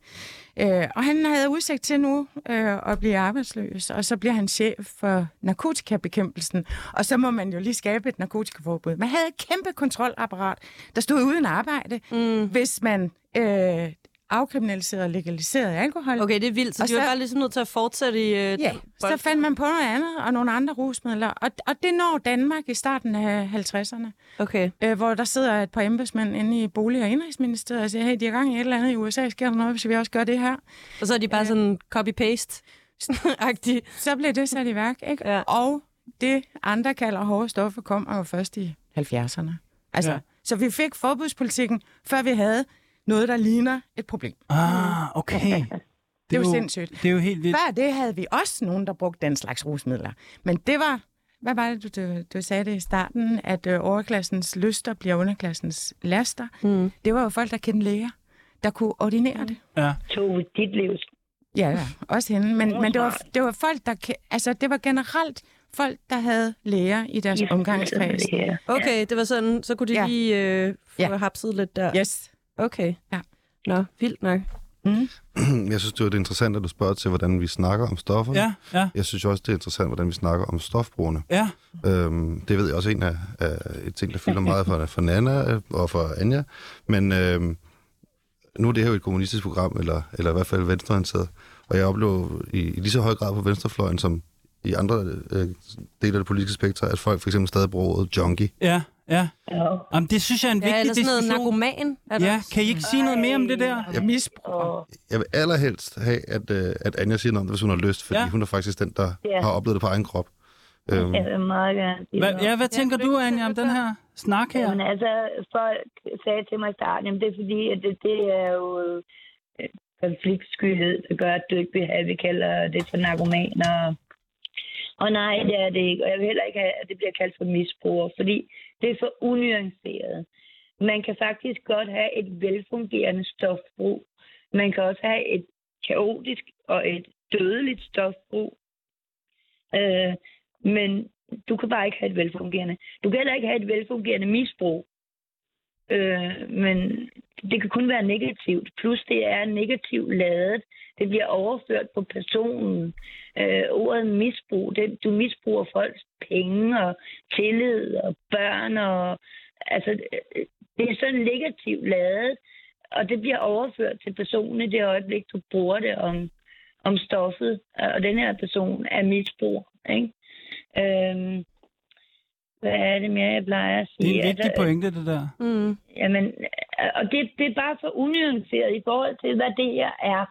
Øh, og han havde udsigt til nu øh, at blive arbejdsløs, og så bliver han chef for narkotikabekæmpelsen. Og så må man jo lige skabe et narkotikaforbud. Man havde et kæmpe kontrolapparat, der stod uden arbejde, mm. hvis man øh, afkriminaliserede og legaliserede alkohol. okay, det er vildt, så Og de var så- bare ligesom nødt til at fortsætte i... Øh, Ja, den så fandt man på noget andet og nogle andre rusmidler. Og, og det når Danmark i starten af 50'erne, Okay. øh, hvor der sidder et par embedsmænd inde i Bolig- og Indrigsministeriet og siger, hey, de er gang i et eller andet i USA, sker der noget, hvis vi også gør det her? Og så er de bare sådan copy-paste-agtige. Så blev det sat i værk, ikke? Ja. Og det, andre kalder hårde stoffer, kom jo først i 70'erne. Altså, ja. Så vi fik forbudspolitikken, før vi havde noget, der ligner et problem. Ah, okay. Det er jo sindssygt. Det er jo helt vildt. Før det havde vi også nogen, der brugte den slags rusmidler. Men det var, hvad var det, du, du, du sagde det i starten, at øh, overklassens lyster bliver underklassens laster. Mm. Det var jo folk, der kendte læger. der kunne ordinere det. Ja. Tove Ditlevs. Ja, ja, også hende. Men, men det, var, det var folk, der... Altså, det var generelt folk, der havde læger i deres omgangskreds. Okay, det var sådan, så kunne de Ja. lige øh, få Ja. hapset lidt der. Yes. Okay. Ja. Nå, vildt nok. Jeg synes, det er interessant, at du spørger til, hvordan vi snakker om stoffer. Ja, ja, Jeg synes også, det er interessant, hvordan vi snakker om stofbrugerne. ja. Øhm, det ved jeg også er en af, af et ting, der fylder meget for, for Nana øh, og for Anja. Men øhm, nu er det her jo et kommunistisk program, eller, eller i hvert fald venstreorienteret. Og jeg oplever i, i lige så høj grad på venstrefløjen, som i andre øh, dele af det politiske spektrum, at folk for eksempel stadig bruger ordet junkie. Ja, ja. Ja. Jamen, det synes jeg er en Ja, vigtig eller sådan noget diskussion. narkoman. Er der Ja, også? kan I ikke sige noget mere om det der? Ja. Misbrug. Jeg vil allerhelst have, at, øh, at Anja siger noget om det, hvis hun har lyst, fordi Ja. ja. hun er faktisk den, der Ja. har oplevet det på egen krop. Øhm, jeg vil meget gerne sige Hva, noget. ja, hvad tænker du, Anja, om den her snak her? Jamen altså, folk sagde til mig i starten, jamen det er fordi, at det, det er jo øh, konfliktskyhed, der gør, at du ikke vil have, vi kalder det for narkomaner. Og nej, det er det ikke. Og jeg vil heller ikke have, at det bliver kaldt for misbrug, fordi det er for unuanceret. Man kan faktisk godt have et velfungerende stofbrug. Man kan også have et kaotisk og et dødeligt stofbrug. Øh, men du kan bare ikke have et velfungerende. Du kan heller ikke have et velfungerende misbrug. Øh, men det kan kun være negativt. Plus det er negativt ladet. Det bliver overført på personen. Øh, ordet misbrug, det, du misbruger folks penge og tillid og børn. Og, altså, det er sådan negativt ladet, og det bliver overført til personen i det øjeblik, du bruger det om, om stoffet. Og den her person er misbruger. Ikke? Øhm, hvad er det mere, jeg plejer at sige? Det er en vigtig Altså, pointe, det der. Mm. Jamen, og det, det er bare for unuanceret i forhold til, hvad det her er.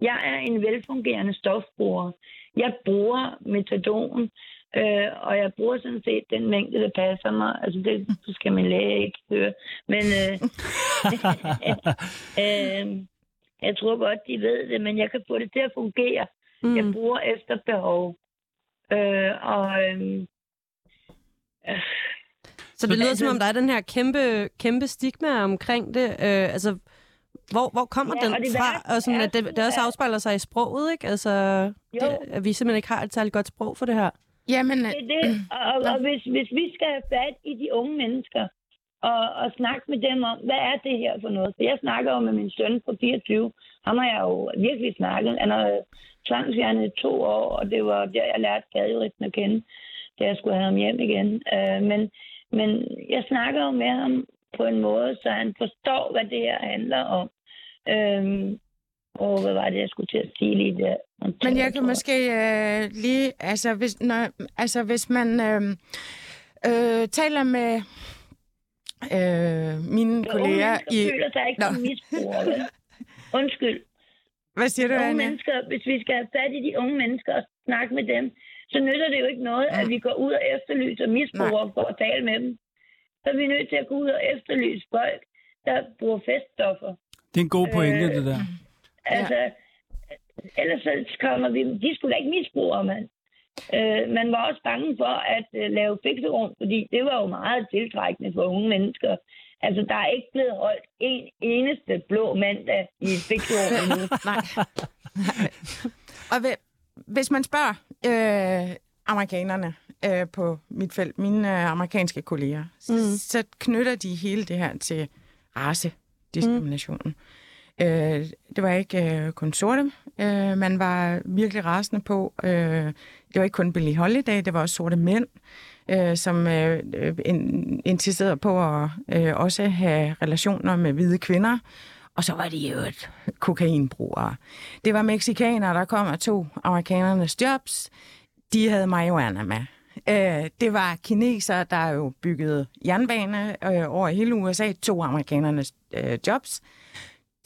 Jeg er en velfungerende stofbruger. Jeg bruger metadon, øh, og jeg bruger sådan set den mængde, der passer mig. Altså, det skal min læge ikke høre. Men øh, øh, jeg tror godt, de ved det, men jeg kan få det til at fungere. Mm. Jeg bruger efter behov. Øh, og øh, Så det lyder som om, der er den her kæmpe, kæmpe stigma omkring det. Øh, altså, hvor, hvor kommer Ja, den og det fra? Og sådan, at det, det også afspejler sig i sproget, ikke? Altså, Jo. det, at vi simpelthen ikke har et særligt godt sprog for det her. Jamen, Det er det. Og, og, og hvis, hvis vi skal have fat i de unge mennesker og, og snakke med dem om, hvad er det her for noget? For jeg snakker jo med min søn på 24. Ham har jeg jo virkelig snakket. Han har tvangsfjernet i to år, og det var der, jeg lærte gadejuristen at kende, da jeg skulle have ham hjem igen. Uh, men, men jeg snakker jo med ham på en måde, så han forstår, hvad det her handler om. Um, og hvad var det, jeg skulle til at sige lige der? Men jeg kan måske øh, lige, altså hvis, når, altså hvis man øh, øh, taler med øh, mine unge kolleger i... føler sig ikke Nå. som misbrugere. vel? Undskyld. Hvad siger du, unge Anja? mennesker, hvis vi skal have fat i de unge mennesker og snakke med dem, så nytter det jo ikke noget, at vi går ud og efterlyser misbrugere for at tale med dem. Så er vi nødt til at gå ud og efterlyse folk, der bruger feststoffer. Det er en god pointe, Øh, det der. Altså, ellers så kommer vi... De skulle da ikke misbrugere, mand. Øh, man var også bange for at øh, lave fikserum, fordi det var jo meget tiltrækkende for unge mennesker. Altså, der er ikke blevet holdt en eneste blå mandag i et fikserum endnu. Nej. Og ved, hvis man spørger øh, amerikanerne øh, på mit felt, mine øh, amerikanske kolleger, mm. så, så knytter de hele det her til racediskriminationen. Mm. Øh, det var ikke øh, kun sorte, øh, man var virkelig rasende på. Øh, det var ikke kun Billie Holiday, det var også sorte mænd, øh, som øh, øh, in- insisterede på at øh, også have relationer med hvide kvinder. Og så var de jo et kokainbrugere. Det var meksikanere, der kom og tog amerikanernes jobs. De havde marihuana med. Øh, det var kinesere, der jo byggede jernbane øh, over hele USA, tog amerikanernes øh, jobs.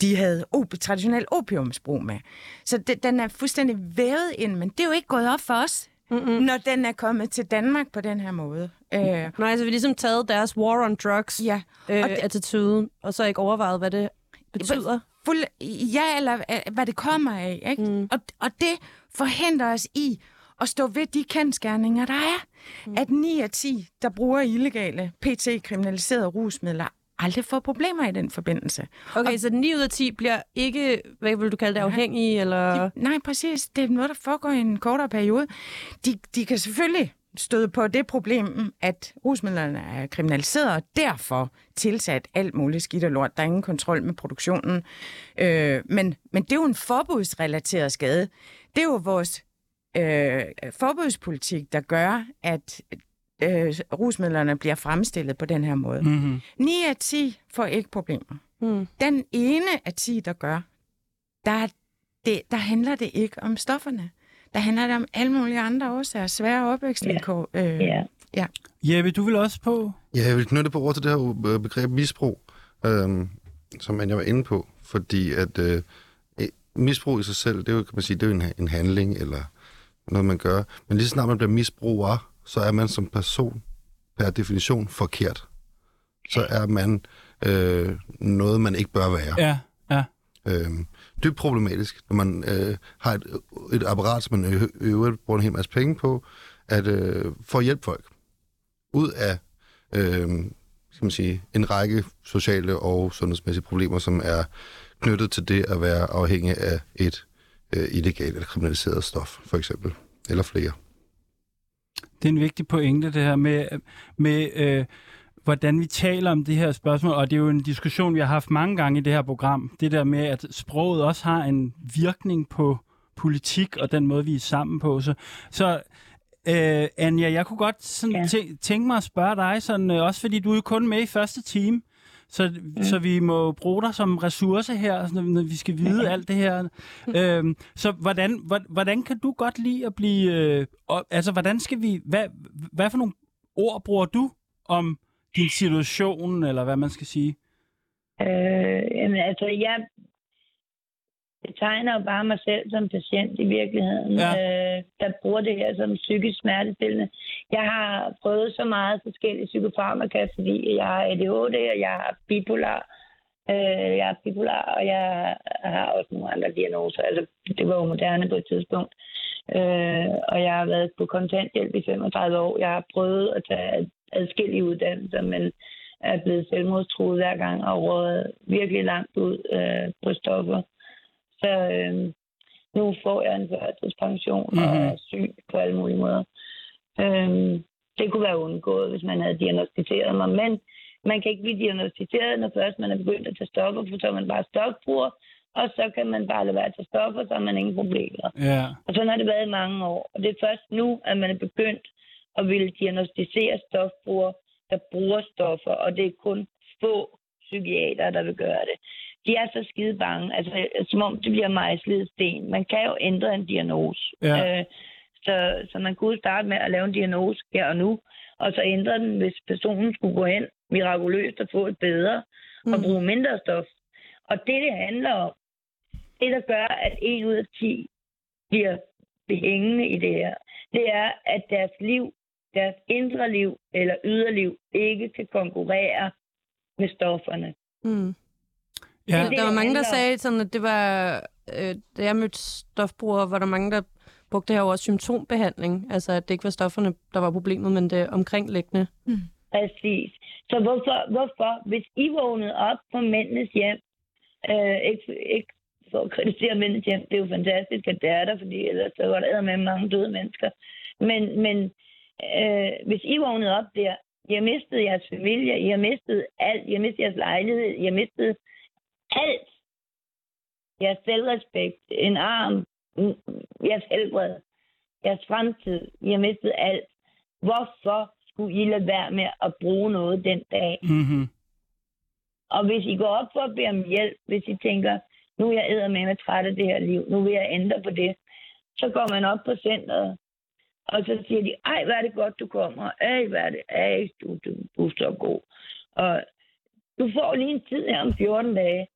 De havde op- traditionel opiumsbrug med. Så det, den er fuldstændig vævet ind, men det er jo ikke gået op for os, mm-hmm. når den er kommet til Danmark på den her måde. Øh, Nej, så vi har ligesom taget deres war on drugs ja, øh, og det- attitude, og så ikke overvejet, hvad det betyder. Fuld, ja, eller øh, hvad det kommer af. Ikke? Mm. Og, og det forhindrer os i at stå ved de kendskærninger, der er. Mm. At 9 af 10, der bruger illegale, PT-kriminaliserede rusmidler, aldrig få problemer i den forbindelse. Okay, så 9 ud af 10 bliver ikke, hvad vil du kalde det, afhængige, eller... De, nej, præcis. Det er noget, der foregår i en kortere periode. De, de kan selvfølgelig støde på det problem, at rusmidlerne er kriminaliseret, og derfor tilsat alt muligt skidt og lort. Der er ingen kontrol med produktionen. Øh, men, men det er jo en forbudsrelateret skade. Det er jo vores øh, forbudspolitik, der gør, at øh, rusmidlerne bliver fremstillet på den her måde. Mm-hmm. 9 af 10 får ikke problemer. Mm. Den ene af 10, der gør, der, det, der handler det ikke om stofferne. Der handler det om alle mulige andre årsager, svære opvækstvilkår. Ja. Øh, Ja. Jeppe, du vil også på? Ja, jeg vil knytte på ord til det her øh, begreb misbrug, øhm, som jeg var inde på, fordi at øh, misbrug i sig selv, det er jo, kan man sige, det er jo en, en handling eller noget, man gør. Men lige så snart man bliver misbruger, så er man som person per definition forkert. Så er man øh, noget, man ikke bør være. Ja, ja. øh, dybt problematisk, når man øh, har et, et apparat, som man i øvrigt bruger en hel masse penge på, at øh, for at hjælpe folk ud af øh, skal man sige, en række sociale og sundhedsmæssige problemer, som er knyttet til det at være afhængig af et øh, illegalt eller kriminaliseret stof, for eksempel, eller flere. Det er en vigtig pointe, det her med, med øh, hvordan vi taler om det her spørgsmål, og det er jo en diskussion, vi har haft mange gange i det her program. Det der med, at sproget også har en virkning på politik og den måde, vi er sammen på. Så, så øh, Anja, jeg kunne godt sådan Ja. tæ- tænke mig at spørge dig, sådan, øh, også fordi du er jo kun med i første time, så, mm. så vi må bruge dig som ressource her, når, når vi skal vide alt det her. øhm, så hvordan, hvordan, kan du godt lide at blive... Øh, altså, hvordan skal vi... Hvad, hvad for nogle ord bruger du om din situation, eller hvad man skal sige? Øh, jamen, altså, jeg betegner jo bare mig selv som patient i virkeligheden, Ja. øh, der bruger det her som psykisk smertestillende. Jeg har prøvet så meget forskellige psykofarmaka, fordi jeg har ADHD, og jeg har bipolar, øh, jeg er bipolar, og jeg har også nogle andre diagnoser. Altså, det var jo moderne på et tidspunkt. Øh, og jeg har været på kontanthjælp i 35 år. Jeg har prøvet at tage adskillige uddannelser, men er blevet selvmordstruet hver gang og rådet virkelig langt ud øh, på stoffer. Så øh, nu får jeg en førtidspension mm-hmm. og Mhm. er syg på alle mulige måder. Øh, det kunne være undgået, hvis man havde diagnostiseret mig, men man kan ikke blive diagnostiseret, når først man er begyndt at tage stoffer, for så er man bare stofbruger, og så kan man bare lade være at tage stoffer, så har man ingen problemer. Ja, Og sådan har det været i mange år. Og det er først nu, at man er begyndt at ville diagnostisere stofbrugere, der bruger stoffer, og det er kun få psykiater, der vil gøre det. De er så skide bange, altså som om det bliver mejslet sten. Man kan jo ændre en diagnose. Ja. Øh, så, så man kunne starte med at lave en diagnose her og nu, og så ændre den, hvis personen skulle gå hen mirakuløst og få et bedre, mm. og bruge mindre stof. Og det, det handler om, det, der gør, at en ud af 10 bliver hængende i det her, det er, at deres liv, deres indre liv eller yderliv ikke kan konkurrere med stofferne. Mm. ja. Det, der var mange, der sagde, sådan, at det var, øh, da jeg mødte stofbrugere, var der mange, der brugte det her over symptombehandling. Altså, at det ikke var stofferne, der var problemet, men det omkringliggende. Præcis. Så hvorfor, hvorfor hvis I vågnede op på mændenes hjem, øh, ikke, ikke for at kritisere mændenes hjem, det er jo fantastisk, at det er der, fordi ellers så var der med mange døde mennesker. Men, men øh, hvis I vågnede op der, I har mistet jeres familie, I har mistet alt, I har mistet jeres lejlighed, I har mistet alt. Jeres selvrespekt, en arm, jeres helbred, jeres fremtid, I har mistet alt. Hvorfor skulle I lade være med at bruge noget den dag? Mm-hmm. Og hvis I går op for at bede om hjælp, hvis I tænker, nu er jeg med træt af det her liv, nu vil jeg ændre på det, så går man op på centret, og så siger de, ej, hvad er det godt, du kommer. Ej, hvad er det? Ej, du, du, du er så god. Og du får lige en tid her om 14 dage.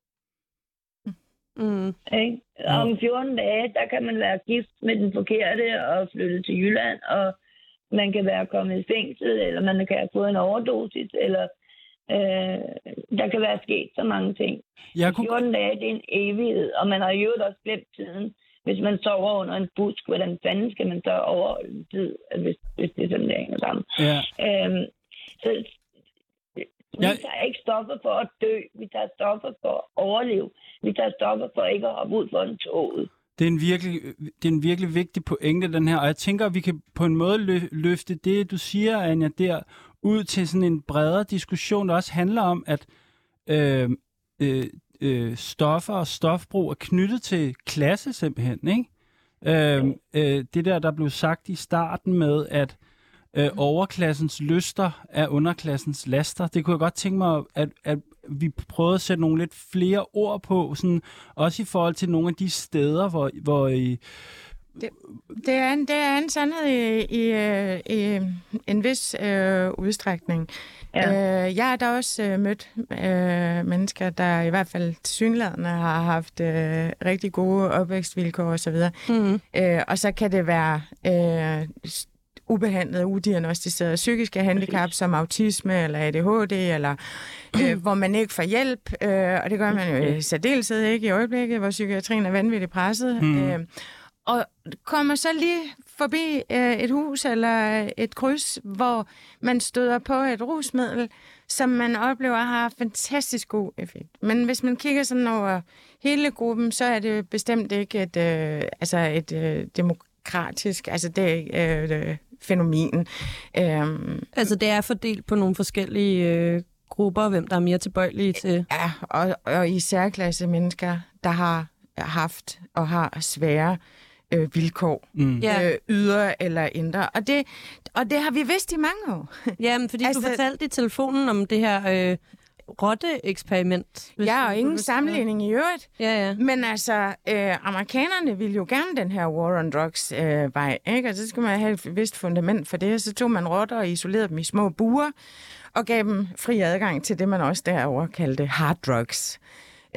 Mm. Ikke? Om 14 dage, der kan man være gift med den forkerte og flytte til Jylland, og man kan være kommet i fængsel, eller man kan have fået en overdosis, eller øh, der kan være sket så mange ting. Jeg kunne, 14 dage, det er en evighed, og man har jo også glemt tiden. Hvis man sover under en busk, hvordan fanden skal man så overholde en tid, hvis, hvis det er sådan, det hænger sammen. ja. Øhm, så Vi Jeg- tager ikke stoffer for at dø. Vi tager stoffer for at overleve. Vi tager stoffer for ikke at hoppe ud for en toget. Det er, en virkelig, det er en virkelig vigtig pointe, den her. Og jeg tænker, at vi kan på en måde lø- løfte det, du siger, Anja, der ud til sådan en bredere diskussion, der også handler om, at øh, øh, øh, stoffer og stofbrug er knyttet til klasse simpelthen, ikke? Øh, øh, det der, der blev sagt i starten med, at øh, overklassens lyster er underklassens laster. Det kunne jeg godt tænke mig, at, at vi prøvede at sætte nogle lidt flere ord på, sådan, også i forhold til nogle af de steder, hvor, hvor I, Det er en, det er en sandhed i, i, øh, i en vis øh, udstrækning. Ja. Øh, jeg har da også øh, mødt øh, mennesker, der i hvert fald synlædende har haft øh, rigtig gode opvækstvilkår osv. Mm. Øh, og så kan det være øh, ubehandlet, udiagnostiseret psykiske handicap som autisme eller ADHD, eller øh, hvor man ikke får hjælp, øh, og det gør man jo i særdeleshed ikke i øjeblikket, hvor psykiatrien er vanvittigt presset. Mm. Øh, og kommer så lige forbi øh, et hus eller et kryds, hvor man støder på et rusmiddel, som man oplever har fantastisk god effekt. Men hvis man kigger sådan over hele gruppen, så er det bestemt ikke et, øh, altså et øh, demokratisk, altså det er øh, øh, fænomen. Øhm, Altså, det er fordelt på nogle forskellige øh, grupper, hvem der er mere tilbøjelige til. Ja, og, og i særklasse mennesker, der har haft og har svære øh, vilkår, mm. Øh, ydre eller indre. Og det, og det har vi vidst i mange år. Jamen, fordi altså, du fortalte i telefonen om det her øh, rotte-eksperiment. Ja, og du ingen sammenligning i øvrigt. Ja, ja. Men altså, øh, amerikanerne ville jo gerne den her war on drugs øh, vej, ikke? Og så skal man have et vist fundament for det. Så tog man rotter og isolerede dem i små buer, og gav dem fri adgang til det, man også derover kaldte hard drugs.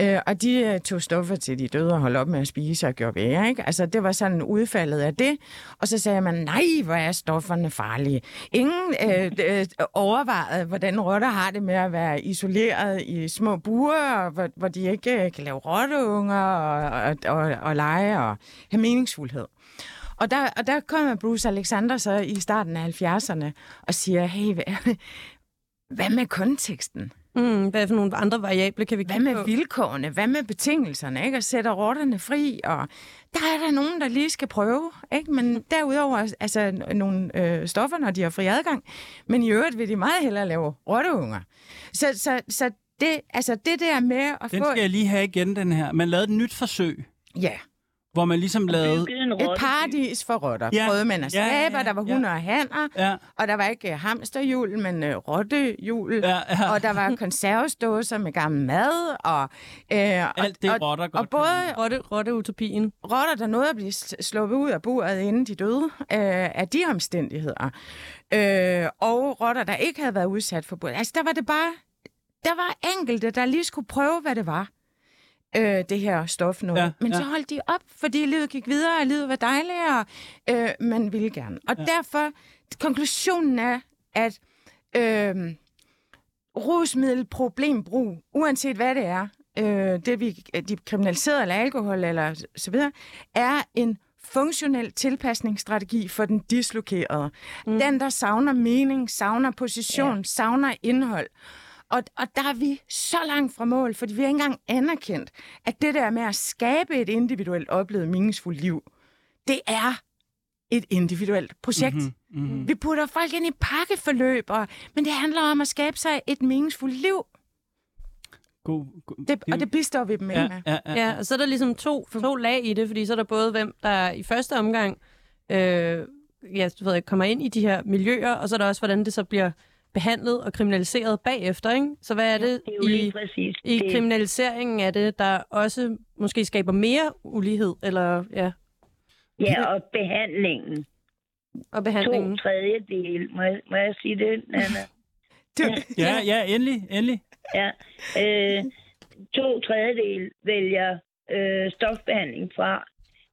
Øh, og de øh, tog stoffer til de døde og holdt op med at spise og gjorde ved, ikke? Altså, det var sådan udfaldet af det. Og så sagde man, nej, hvor er stofferne farlige. Ingen øh, øh, overvejede, hvordan rotter har det med at være isoleret i små buer, og hvor, hvor de ikke øh, kan lave rotteunger og, og, og, og lege og have meningsfuldhed. Og der, og der kommer Bruce Alexander så i starten af 70'erne og siger, hey, hvad, hvad med konteksten? Mm, hvad for nogle andre variable kan vi Hvad kigge med på? vilkårene? Hvad med betingelserne? Ikke? Og sætter rotterne fri, og der er der nogen, der lige skal prøve. Ikke? Men derudover altså, nogle øh, stoffer, når de har fri adgang. Men i øvrigt vil de meget hellere lave rotteunger. Så, så, så det, altså, det der med at Den få... skal jeg lige have igen, den her. Man lavede et nyt forsøg, Ja, hvor man ligesom lavede... Et paradis for rotter. Ja. Ja. Prøvede man at Ja, ja, skabe, ja, og der var ja. hunder og hanner, Ja, og der var ikke øh, hamsterhjul, men øh, rottehjul. ja, ja. Og der var konservesdåser med gammel mad, og, øh, Alt det, og, rotter godt og både Rotte, rotte-utopien. rotter, der nåede at blive sl- sluppet ud af buret, inden de døde, øh, af de omstændigheder. Øh, og rotter, der ikke havde været udsat for buret. Altså, der var det bare... Der var enkelte, der lige skulle prøve, hvad det var, øh, det her stof noget. Ja, Men ja. så holdt de op, fordi livet gik videre, og livet var dejligt, og øh, man ville gerne. Og ja. derfor, konklusionen er, at øh, rusmiddelproblembrug, uanset hvad det er, øh, det vi de kriminaliserede eller alkohol eller så videre, er en funktionel tilpasningsstrategi for den dislokerede. Mm. Den, der savner mening, savner position, ja. savner indhold. Og, og der er vi så langt fra mål, fordi vi har ikke engang anerkendt, at det der med at skabe et individuelt oplevet meningsfuldt liv, det er et individuelt projekt. Mhm, Mm-hmm. mhm. Mm. Vi putter folk ind i pakkeforløb, og, men det handler om at skabe sig et meningsfuldt liv. God, god, Det, og det bistår vi dem ja, med. ja, ja, Ja, og så er der ligesom to, to lag i det, fordi så er der både hvem, der i første omgang øh, ja, du ved, kommer ind i de her miljøer, og så er der også, hvordan det så bliver behandlet og kriminaliseret bagefter. Ikke? Så hvad er det, Det er jo lige i, præcis i det. kriminaliseringen af det, der også måske skaber mere ulighed eller ja, Ja, og behandlingen. og To behandlingen? tredjedel. Må jeg, må jeg sige det, Nana? Du, ja, ja, endelig, endelig. Ja. Øh, to tredjedel vælger øh, stofbehandling fra.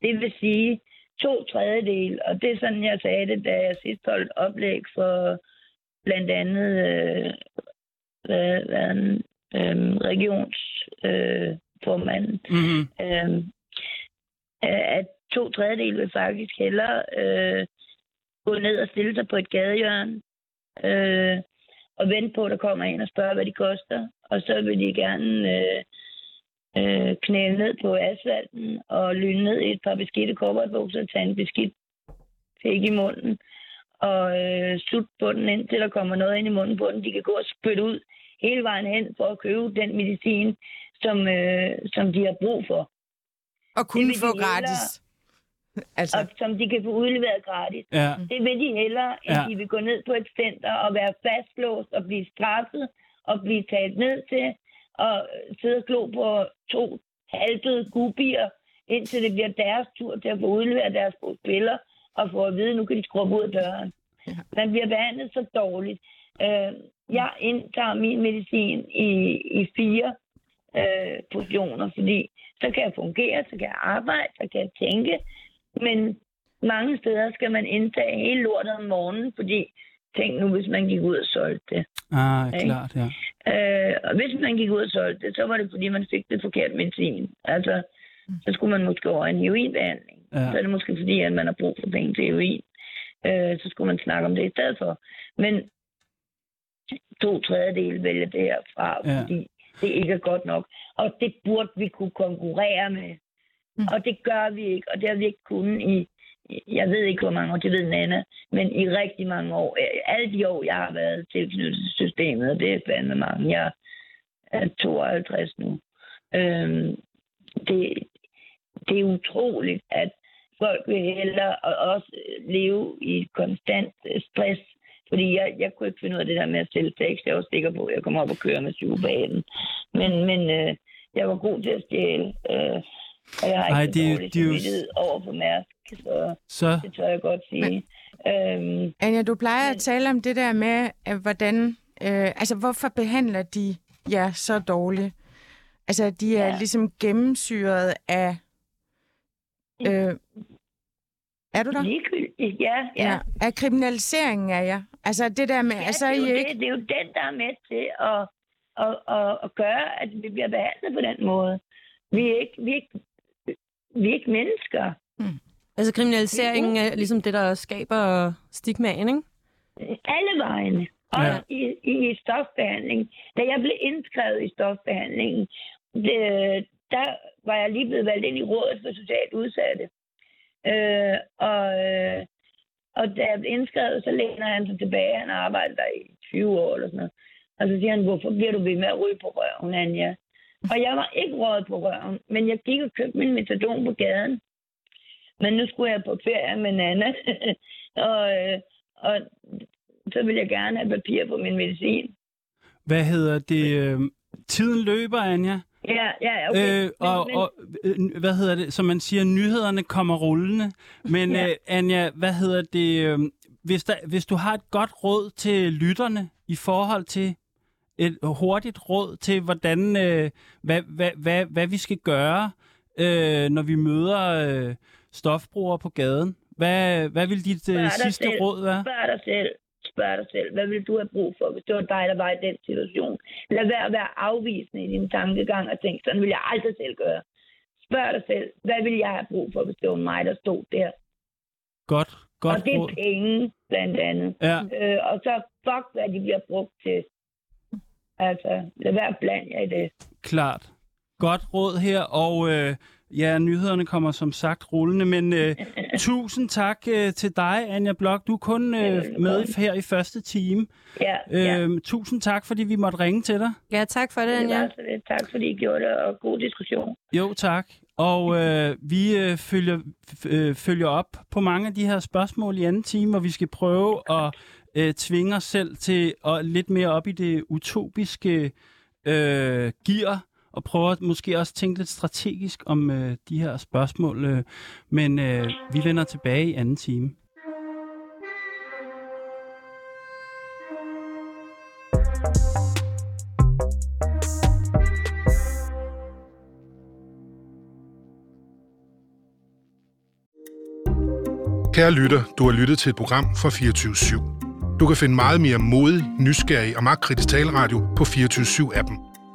Det vil sige to tredjedel, og det er sådan, jeg sagde det, da jeg sidst holdt oplæg for blandt andet øh, hvad, hvad, øh, regionsformanden. Øh. Mm-hmm. øh, at to tredjedel vil faktisk hellere øh, gå ned og stille sig på et gadehjørne, øh, og vente på, at der kommer en og spørger, hvad de koster. Og så vil de gerne øh, øh, knæle ned på asfalten og lyne ned i et par beskidte kobberbukser og tage en beskidt pæk i munden og øh, sut på den, indtil der kommer noget ind i munden på den. De kan gå og spytte ud hele vejen hen for at købe den medicin, som, øh, som de har brug for. Og kunne de få hellere- gratis. Altså, Og som de kan få udleveret gratis. Ja. Det vil de hellere, end Ja. de vil gå ned på et center og være fastlåst og blive straffet og blive talt ned til og sidde og glo på to haltede gubier, indtil det bliver deres tur til at få udleveret deres spiller og få at vide, at nu kan de skrubbe ud af døren. Ja. Man bliver behandlet så dårligt. Øh, jeg indtager min medicin i, i fire øh, portioner, fordi så kan jeg fungere, så kan jeg arbejde, så kan jeg tænke, men mange steder skal man indtage hele lortet om morgenen, fordi tænk nu, hvis man gik ud og solgte det. Ah, Ikke? klart, ja. Øh, og hvis man gik ud og solgte det, så var det, fordi man fik det forkert medicin. Altså, så skulle man måske over en heroinbehandling. Ja. Så er det måske fordi, at man har brug for penge til heroin. Øh, så skulle man snakke om det i stedet for. Men to tredjedele vælger det her fra, Ja. fordi det ikke er godt nok. Og det burde vi kunne konkurrere med. Mm. Og det gør vi ikke, og det har vi ikke kunnet i, i- jeg ved ikke hvor mange år, det ved Nana, men i rigtig mange år. Øh, Alle de år, jeg har været tilknyttet til systemet, og det er fandme mange. Jeg er 52 nu. Øhm, det, det er utroligt, at folk vil hellere og også leve i konstant øh, stress. Fordi jeg, jeg kunne ikke finde ud af det der med at sælge sex. Jeg var sikker på, at jeg kom op og køre med psykopaten. Men, men øh, jeg var god til at stjæle. Øh, og jeg har Ej, ikke det er det, det er over for Mærsk. Så Så, det tør jeg godt sige. Øhm, Anja, du plejer Men- at tale om det der med, at hvordan, øh, altså hvorfor behandler de jer så dårligt? Altså, de er Ja. ligesom gennemsyret af... Øh, er du der? ligegyldigt, ja. ja. Af kriminaliseringen af jer. Altså det der med, Ja, altså det, er I jo ikke... det, det er jo den, der er med til at, at, at, at gøre, at vi bliver behandlet på den måde. Vi er ikke, vi er ikke, vi er ikke mennesker. Altså kriminaliseringen er ligesom det, der skaber stigmaen, ikke? Alle vegne. Også ja. i, i stofbehandling. Da jeg blev indskrevet i stofbehandlingen, det, der var jeg lige blevet valgt ind i rådet for socialt udsatte. Øh, og, øh, og da jeg blev indskrevet, så læner han sig tilbage. Han har arbejdet der i 20 år eller sådan noget. Og så siger han, hvorfor bliver du ved med at ryge på røven, Anja? Og jeg var ikke røget på røven, men jeg gik og købte min metadon på gaden. Men nu skulle jeg på ferie med Nana, og, øh, og så vil jeg gerne have papir på min medicin. hvad hedder det? Øh, tiden løber, Anja. Ja, ja, okay. Øh, og, men, og øh, hvad hedder det? Som man siger, nyhederne kommer rullende. Men Ja. øh, Anja, hvad hedder det? Øh, hvis, der, hvis du har et godt råd til lytterne i forhold til et hurtigt råd til, hvordan, øh, hvad, hvad, hvad, hvad vi skal gøre, øh, når vi møder øh, stofbrugere på gaden. Hvad, hvad vil dit øh, sidste selv. råd være? Spørg dig selv. Spørg dig selv. Hvad vil du have brug for, hvis det var dig, der var i den situation? Lad være at være afvisende i din tankegang og tænke, sådan vil jeg aldrig selv gøre. Spørg dig selv, hvad vil jeg have brug for, hvis det var mig, der stod der? Godt, godt og det er penge, blandt andet. Ja, Øh, og så fuck, hvad de bliver brugt til. Altså, lad være at blande jer i det. klart. Godt råd her, og øh, ja, nyhederne kommer som sagt rullende, men øh, tusind tak øh, til dig, Anja Blok. Du er kun øh, med her i første time. Ja, ja. Øh, tusind tak, fordi vi måtte ringe til dig. Ja, tak for det, Det Anja. var så lidt. Tak fordi I gjorde det, og god diskussion. Jo, tak. Og øh, vi øh, følger, øh, følger op på mange af de her spørgsmål i anden time, hvor vi skal prøve at øh, tvinge os selv til at lidt mere op i det utopiske øh, gear, og prøve måske også tænke lidt strategisk om øh, de her spørgsmål. Øh. Men øh, vi vender tilbage i anden time. Kære lytter, du har lyttet til et program fra 24 /7. Du kan finde meget mere modig, nysgerrig og magtkritisk taleradio på 24 7 appen